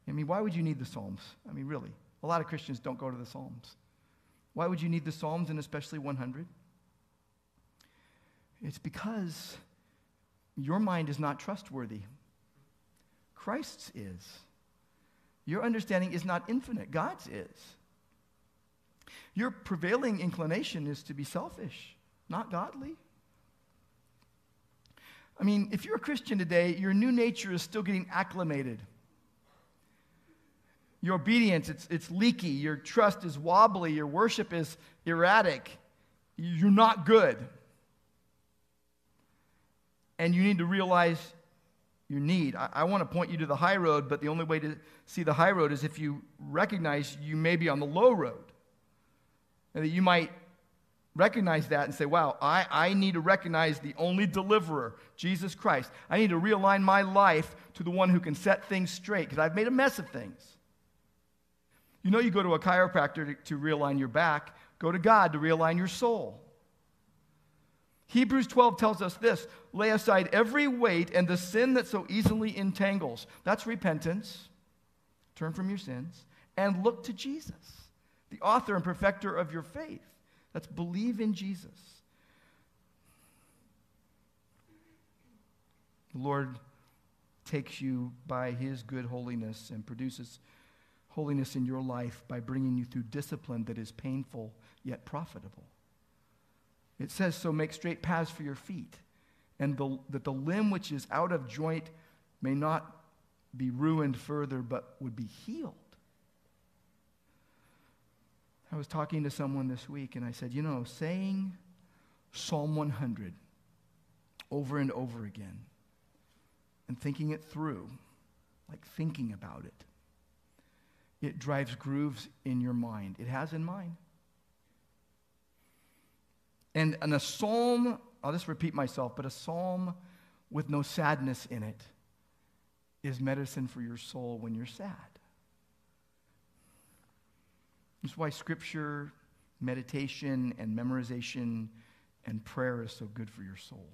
I mean, why would you need the Psalms? I mean, really. A lot of Christians don't go to the Psalms. Why would you need the Psalms and especially 100? It's because your mind is not trustworthy. Christ's is. Your understanding is not infinite, God's is. Your prevailing inclination is to be selfish, not godly. I mean, if you're a Christian today, your new nature is still getting acclimated. Your obedience, it's, it's leaky. Your trust is wobbly. Your worship is erratic. You're not good. And you need to realize your need. I, I want to point you to the high road, but the only way to see the high road is if you recognize you may be on the low road. And that you might recognize that and say, wow, I, I need to recognize the only deliverer, Jesus Christ. I need to realign my life to the one who can set things straight because I've made a mess of things. You know, you go to a chiropractor to, to realign your back, go to God to realign your soul. Hebrews 12 tells us this lay aside every weight and the sin that so easily entangles. That's repentance. Turn from your sins and look to Jesus, the author and perfecter of your faith. That's believe in Jesus. The Lord takes you by his good holiness and produces holiness in your life by bringing you through discipline that is painful yet profitable. It says, So make straight paths for your feet, and the, that the limb which is out of joint may not be ruined further, but would be healed. I was talking to someone this week, and I said, You know, saying Psalm 100 over and over again and thinking it through, like thinking about it, it drives grooves in your mind. It has in mine. And, and a psalm, I'll just repeat myself, but a psalm with no sadness in it is medicine for your soul when you're sad. That's why scripture, meditation, and memorization and prayer is so good for your soul.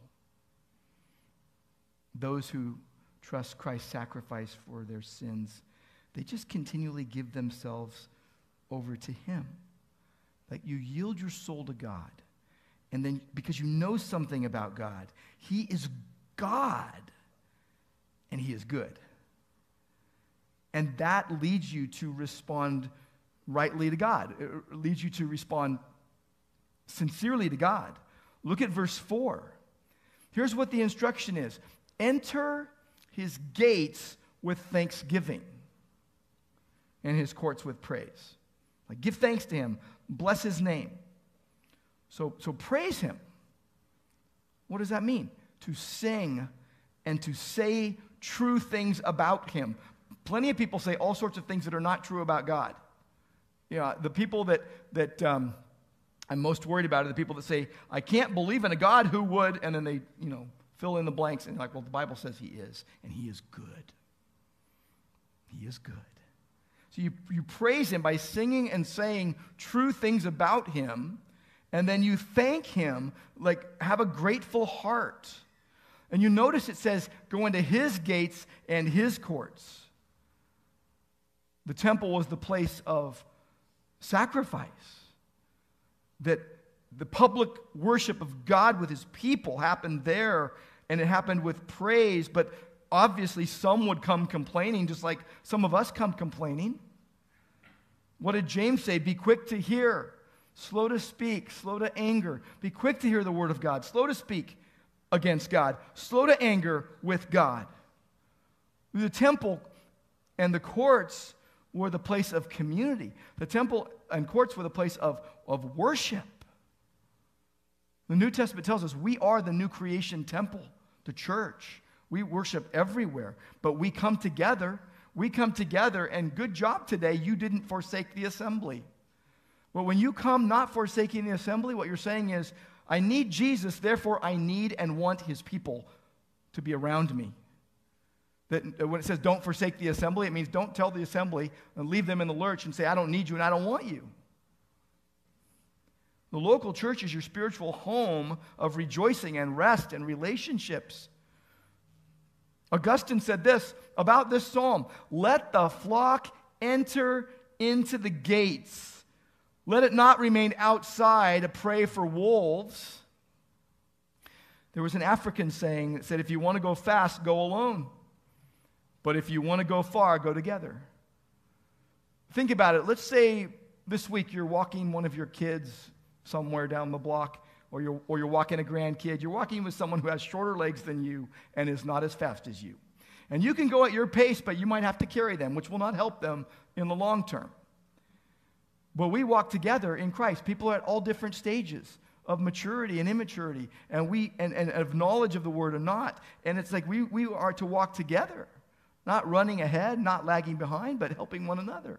Those who trust Christ's sacrifice for their sins, they just continually give themselves over to Him. Like you yield your soul to God. And then because you know something about God, He is God and He is good. And that leads you to respond rightly to God, it leads you to respond sincerely to God. Look at verse 4. Here's what the instruction is enter his gates with thanksgiving and his courts with praise. Like give thanks to him, bless his name. So, so praise him. What does that mean? To sing and to say true things about him. Plenty of people say all sorts of things that are not true about God. You know, the people that, that um, I'm most worried about are the people that say, I can't believe in a God who would, and then they, you know, fill in the blanks and like, well, the Bible says he is, and he is good. He is good. So you, you praise him by singing and saying true things about him, and then you thank him, like have a grateful heart. And you notice it says, go into his gates and his courts. The temple was the place of sacrifice. That the public worship of God with his people happened there, and it happened with praise, but obviously some would come complaining, just like some of us come complaining. What did James say? Be quick to hear, slow to speak, slow to anger. Be quick to hear the word of God, slow to speak against God, slow to anger with God. The temple and the courts were the place of community. The temple and courts were the place of, of worship. The New Testament tells us we are the new creation temple, the church. We worship everywhere, but we come together. We come together, and good job today, you didn't forsake the assembly. But when you come not forsaking the assembly, what you're saying is, I need Jesus, therefore I need and want his people to be around me. That when it says don't forsake the assembly, it means don't tell the assembly and leave them in the lurch and say, I don't need you and I don't want you. The local church is your spiritual home of rejoicing and rest and relationships. Augustine said this about this psalm Let the flock enter into the gates. Let it not remain outside a prey for wolves. There was an African saying that said, If you want to go fast, go alone. But if you want to go far, go together. Think about it. Let's say this week you're walking one of your kids somewhere down the block, or you're, or you're walking a grandkid. You're walking with someone who has shorter legs than you and is not as fast as you. And you can go at your pace, but you might have to carry them, which will not help them in the long term. But we walk together in Christ. People are at all different stages of maturity and immaturity, and, we, and, and of knowledge of the word or not. And it's like we, we are to walk together, not running ahead, not lagging behind, but helping one another.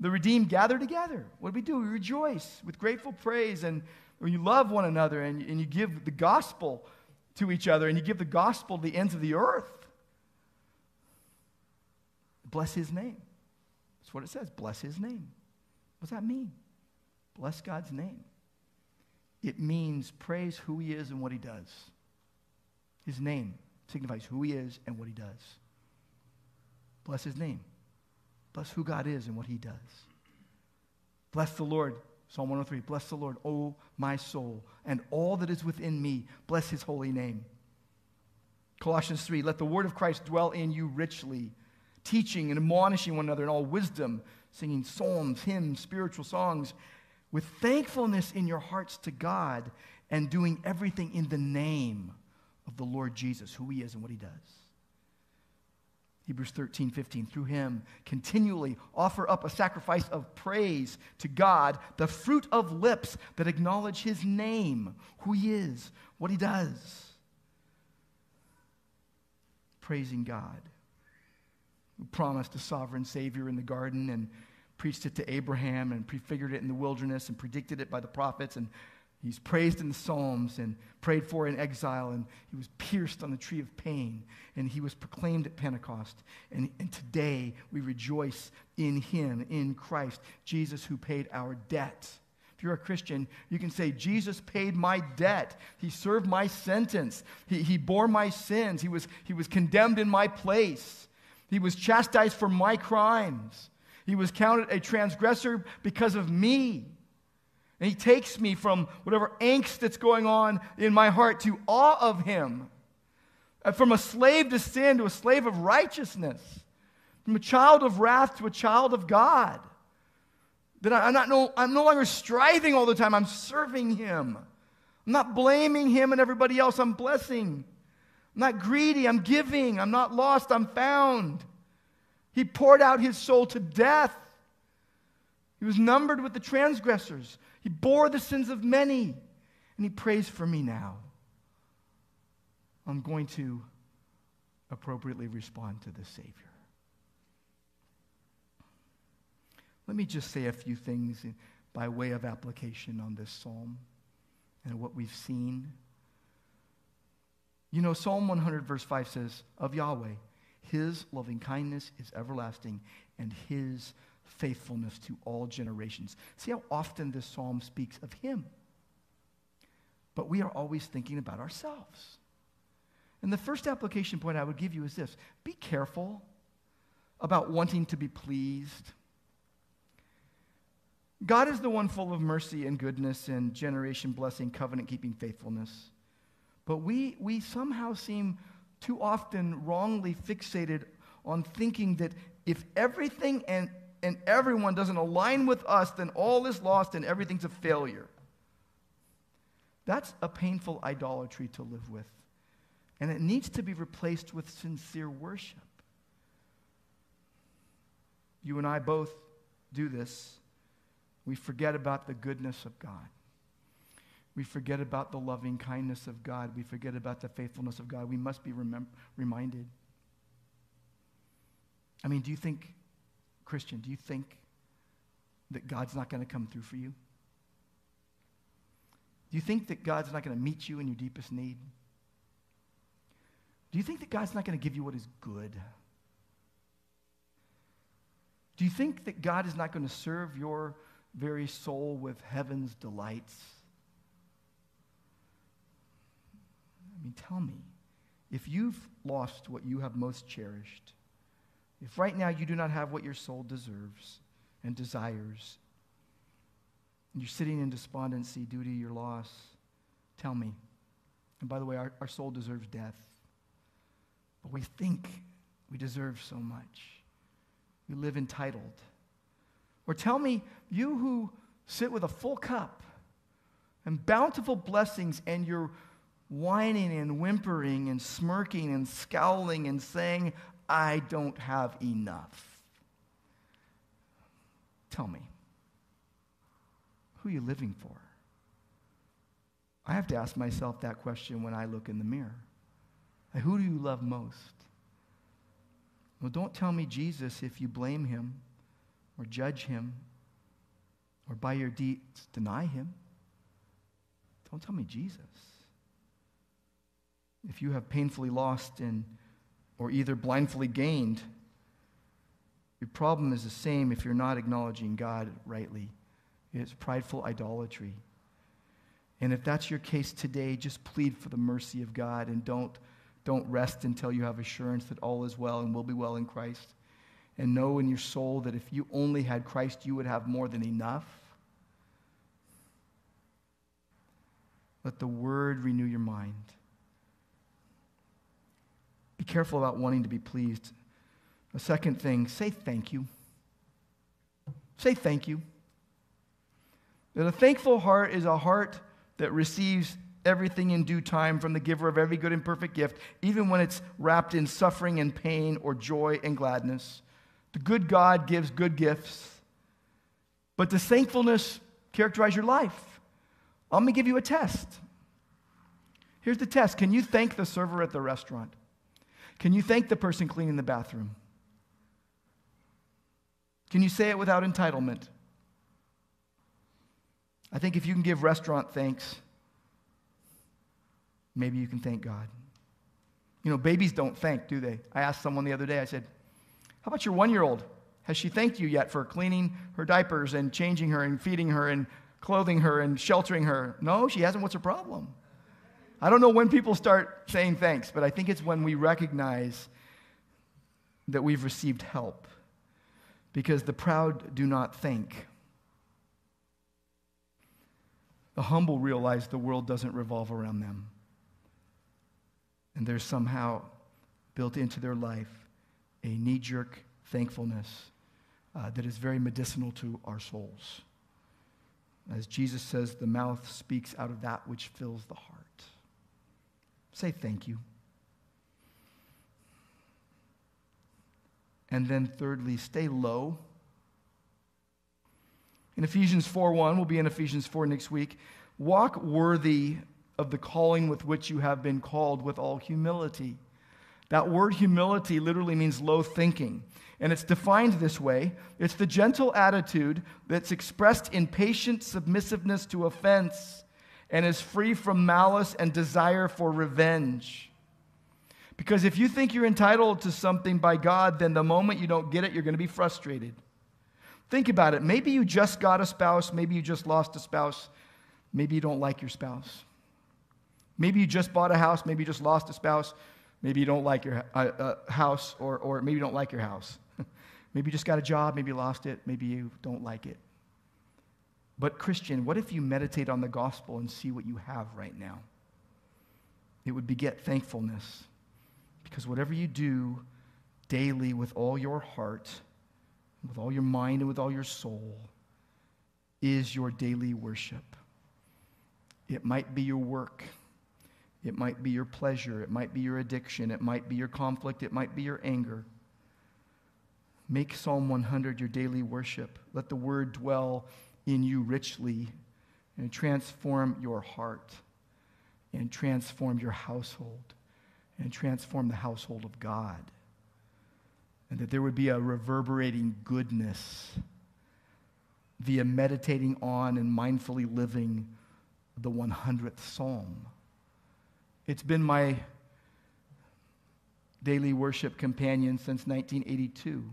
The redeemed gather together. What do we do? We rejoice with grateful praise and you love one another and, and you give the gospel to each other and you give the gospel to the ends of the earth. Bless his name. That's what it says. Bless his name. What does that mean? Bless God's name. It means praise who he is and what he does. His name signifies who he is and what he does. Bless his name. Bless who God is and what he does. Bless the Lord. Psalm 103 Bless the Lord, O my soul, and all that is within me. Bless his holy name. Colossians 3 Let the word of Christ dwell in you richly, teaching and admonishing one another in all wisdom, singing psalms, hymns, spiritual songs, with thankfulness in your hearts to God, and doing everything in the name of the Lord Jesus, who he is and what he does. Hebrews 13, 15. Through him, continually offer up a sacrifice of praise to God, the fruit of lips that acknowledge his name, who he is, what he does. Praising God. We promised a sovereign Savior in the garden and preached it to Abraham and prefigured it in the wilderness and predicted it by the prophets and He's praised in the Psalms and prayed for in exile, and he was pierced on the tree of pain, and he was proclaimed at Pentecost. And, and today we rejoice in him, in Christ, Jesus who paid our debt. If you're a Christian, you can say, Jesus paid my debt. He served my sentence. He, he bore my sins. He was, he was condemned in my place. He was chastised for my crimes. He was counted a transgressor because of me. And he takes me from whatever angst that's going on in my heart to awe of him. Uh, From a slave to sin to a slave of righteousness. From a child of wrath to a child of God. That I'm, not no, I'm no longer striving all the time, I'm serving him. I'm not blaming him and everybody else, I'm blessing. I'm not greedy, I'm giving. I'm not lost, I'm found. He poured out his soul to death. He was numbered with the transgressors. He bore the sins of many, and he prays for me now. I'm going to appropriately respond to the Savior. Let me just say a few things in- by way of application on this psalm and what we've seen. You know, Psalm 100, verse 5 says, Of Yahweh, his loving kindness is everlasting, and his faithfulness to all generations. See how often this psalm speaks of him. But we are always thinking about ourselves. And the first application point I would give you is this be careful about wanting to be pleased. God is the one full of mercy and goodness and generation blessing, covenant keeping faithfulness. But we, we somehow seem too often wrongly fixated on thinking that if everything and, and everyone doesn't align with us, then all is lost and everything's a failure. That's a painful idolatry to live with. And it needs to be replaced with sincere worship. You and I both do this. We forget about the goodness of God. We forget about the loving kindness of God. We forget about the faithfulness of God. We must be remem- reminded. I mean, do you think, Christian, do you think that God's not going to come through for you? Do you think that God's not going to meet you in your deepest need? Do you think that God's not going to give you what is good? Do you think that God is not going to serve your very soul with heaven's delights? Mean, tell me, if you've lost what you have most cherished, if right now you do not have what your soul deserves and desires, and you're sitting in despondency due to your loss, tell me. And by the way, our, our soul deserves death. But we think we deserve so much. We live entitled. Or tell me, you who sit with a full cup and bountiful blessings, and you're whining and whimpering and smirking and scowling and saying, I don't have enough. Tell me, who are you living for? I have to ask myself that question when I look in the mirror. Who do you love most? Well, don't tell me Jesus if you blame him or judge him or by your deeds deny him. Don't tell me Jesus. If you have painfully lost and or either blindly gained, your problem is the same if you're not acknowledging God rightly. It's prideful idolatry. And if that's your case today, just plead for the mercy of God and don't, don't rest until you have assurance that all is well and will be well in Christ. And know in your soul that if you only had Christ, you would have more than enough. Let the word renew your mind. Careful about wanting to be pleased. A second thing, say thank you. Say thank you. That a thankful heart is a heart that receives everything in due time from the giver of every good and perfect gift, even when it's wrapped in suffering and pain or joy and gladness. The good God gives good gifts. But does thankfulness characterize your life? Going to give you a test. Here's the test Can you thank the server at the restaurant? Can you thank the person cleaning the bathroom? Can you say it without entitlement? I think if you can give restaurant thanks, maybe you can thank God. You know, babies don't thank, do they? I asked someone the other day, I said, How about your one year old? Has she thanked you yet for cleaning her diapers and changing her and feeding her and clothing her and sheltering her? No, she hasn't. What's her problem? I don't know when people start saying thanks, but I think it's when we recognize that we've received help. because the proud do not think. The humble realize the world doesn't revolve around them. And there's somehow built into their life a knee jerk thankfulness uh, that is very medicinal to our souls. As Jesus says, the mouth speaks out of that which fills the heart. Say thank you. And then, thirdly, stay low. In Ephesians 4 1, we'll be in Ephesians 4 next week. Walk worthy of the calling with which you have been called with all humility. That word humility literally means low thinking. And it's defined this way it's the gentle attitude that's expressed in patient submissiveness to offense and is free from malice and desire for revenge. Because if you think you're entitled to something by God, then the moment you don't get it, you're going to be frustrated. Think about it. Maybe you just got a spouse, maybe you just lost a spouse, maybe you don't like your spouse. Maybe you just bought a house, maybe you just lost a spouse, maybe you don't like your uh, uh, house, or, or maybe you don't like your house. maybe you just got a job, maybe you lost it, maybe you don't like it. But, Christian, what if you meditate on the gospel and see what you have right now? It would beget thankfulness. Because whatever you do daily with all your heart, with all your mind, and with all your soul, is your daily worship. It might be your work. It might be your pleasure. It might be your addiction. It might be your conflict. It might be your anger. Make Psalm 100 your daily worship. Let the word dwell in you richly and transform your heart and transform your household and transform the household of God. And that there would be a reverberating goodness via meditating on and mindfully living the 100th Psalm. It's been my daily worship companion since 1982.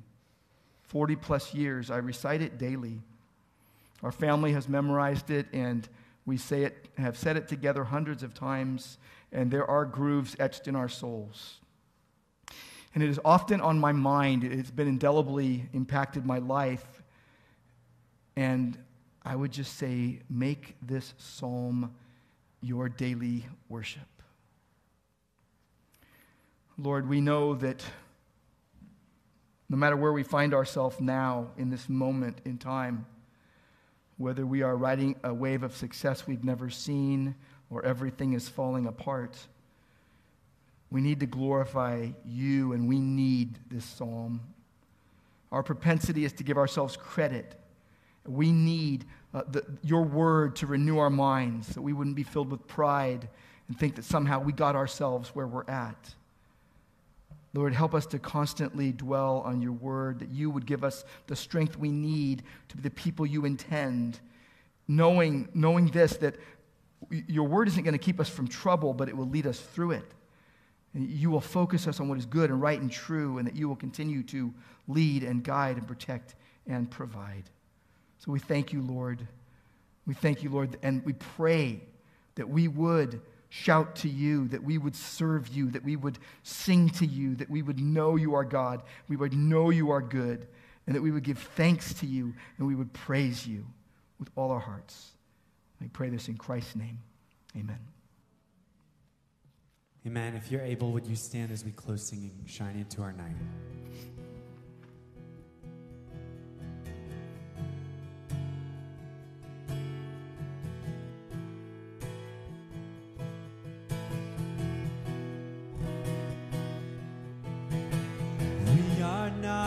40 plus years, I recite it daily. Our family has memorized it, and we say it, have said it together hundreds of times, and there are grooves etched in our souls. And it is often on my mind, it's been indelibly impacted my life. And I would just say, make this psalm your daily worship. Lord, we know that no matter where we find ourselves now in this moment in time, whether we are riding a wave of success we've never seen or everything is falling apart, we need to glorify you and we need this psalm. Our propensity is to give ourselves credit. We need uh, the, your word to renew our minds so we wouldn't be filled with pride and think that somehow we got ourselves where we're at. Lord, help us to constantly dwell on your word, that you would give us the strength we need to be the people you intend, knowing, knowing this, that your word isn't going to keep us from trouble, but it will lead us through it. You will focus us on what is good and right and true, and that you will continue to lead and guide and protect and provide. So we thank you, Lord. We thank you, Lord, and we pray that we would shout to you, that we would serve you, that we would sing to you, that we would know you are God, we would know you are good, and that we would give thanks to you and we would praise you with all our hearts. I pray this in Christ's name. Amen. Amen. If you're able, would you stand as we close singing Shine Into Our Night?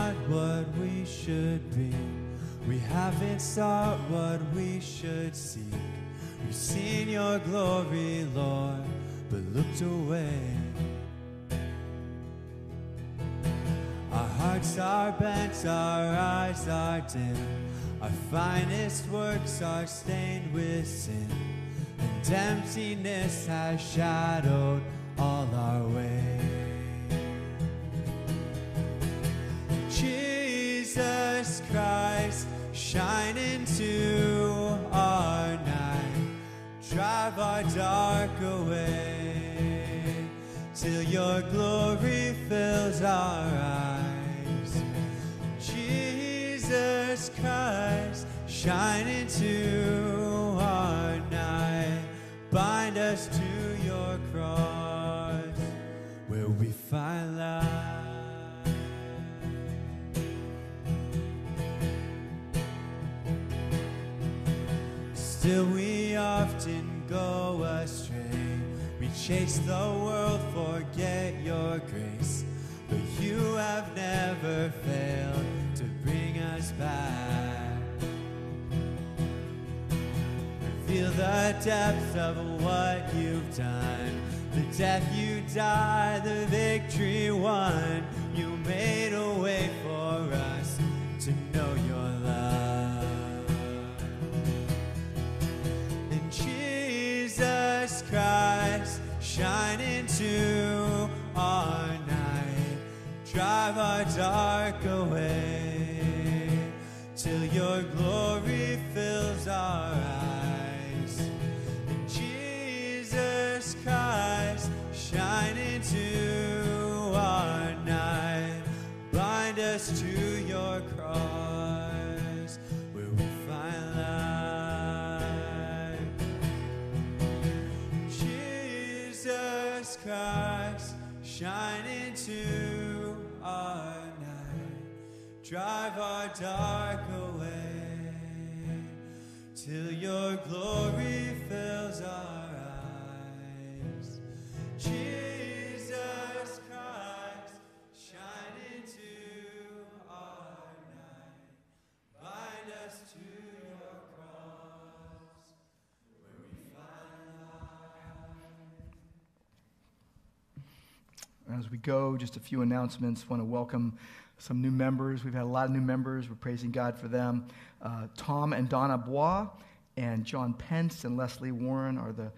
Not what we should be. We haven't sought what we should seek. We've seen your glory, Lord, but looked away. Our hearts are bent, our eyes are dim. Our finest works are stained with sin, and emptiness has shadowed all our way. Jesus Christ, shine into our night, drive our dark away, till your glory fills our eyes. Jesus Christ, shine into our night. Bind us to your cross, where we find life. Chase the world, forget your grace. But you have never failed to bring us back. Reveal the depth of what you've done. The death you died, the victory won. You made a way for us to know your love. And Jesus Christ, shine into our night, drive our dark away, till your glory fills our eyes. Jesus Christ, shine into our night, bind us to drive our dark away, till your glory fills our eyes. Jesus Christ, shine into our night, bind us to your cross, where we find As we go, just a few announcements. Want to welcome some new members. We've had a lot of new members. We're praising God for them. Uh, Tom and Donna Bois and John Pence and Leslie Warren are the,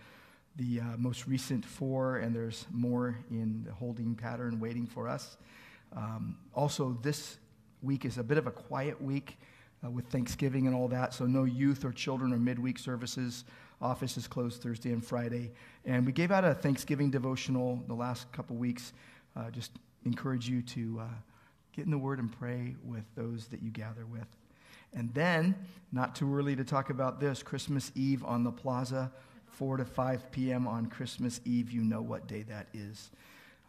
the uh, most recent four, and there's more in the holding pattern waiting for us. Um, also, this week is a bit of a quiet week uh, with Thanksgiving and all that, so no youth or children or midweek services. Office is closed Thursday and Friday. And we gave out a Thanksgiving devotional the last couple weeks. Uh, just encourage you to uh, get in the Word and pray with those that you gather with. And then, not too early to talk about this, Christmas Eve on the plaza, 4 to 5 p.m. on Christmas Eve. You know what day that is.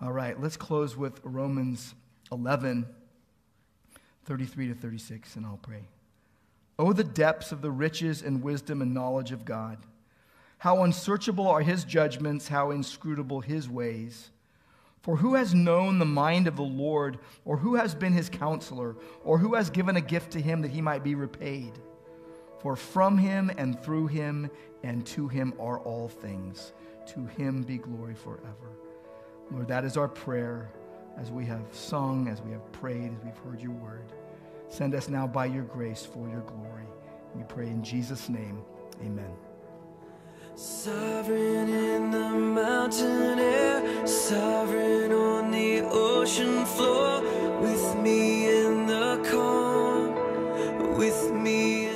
All right, let's close with Romans 11, 33 to 36, and I'll pray. Oh, the depths of the riches and wisdom and knowledge of God! How unsearchable are his judgments, how inscrutable his ways. For who has known the mind of the Lord, or who has been his counselor, or who has given a gift to him that he might be repaid? For from him and through him and to him are all things. To him be glory forever. Lord, that is our prayer as we have sung, as we have prayed, as we've heard your word. Send us now by your grace for your glory. We pray in Jesus' name. Amen. Sovereign in the mountain air, sovereign on the ocean floor, with me in the calm, with me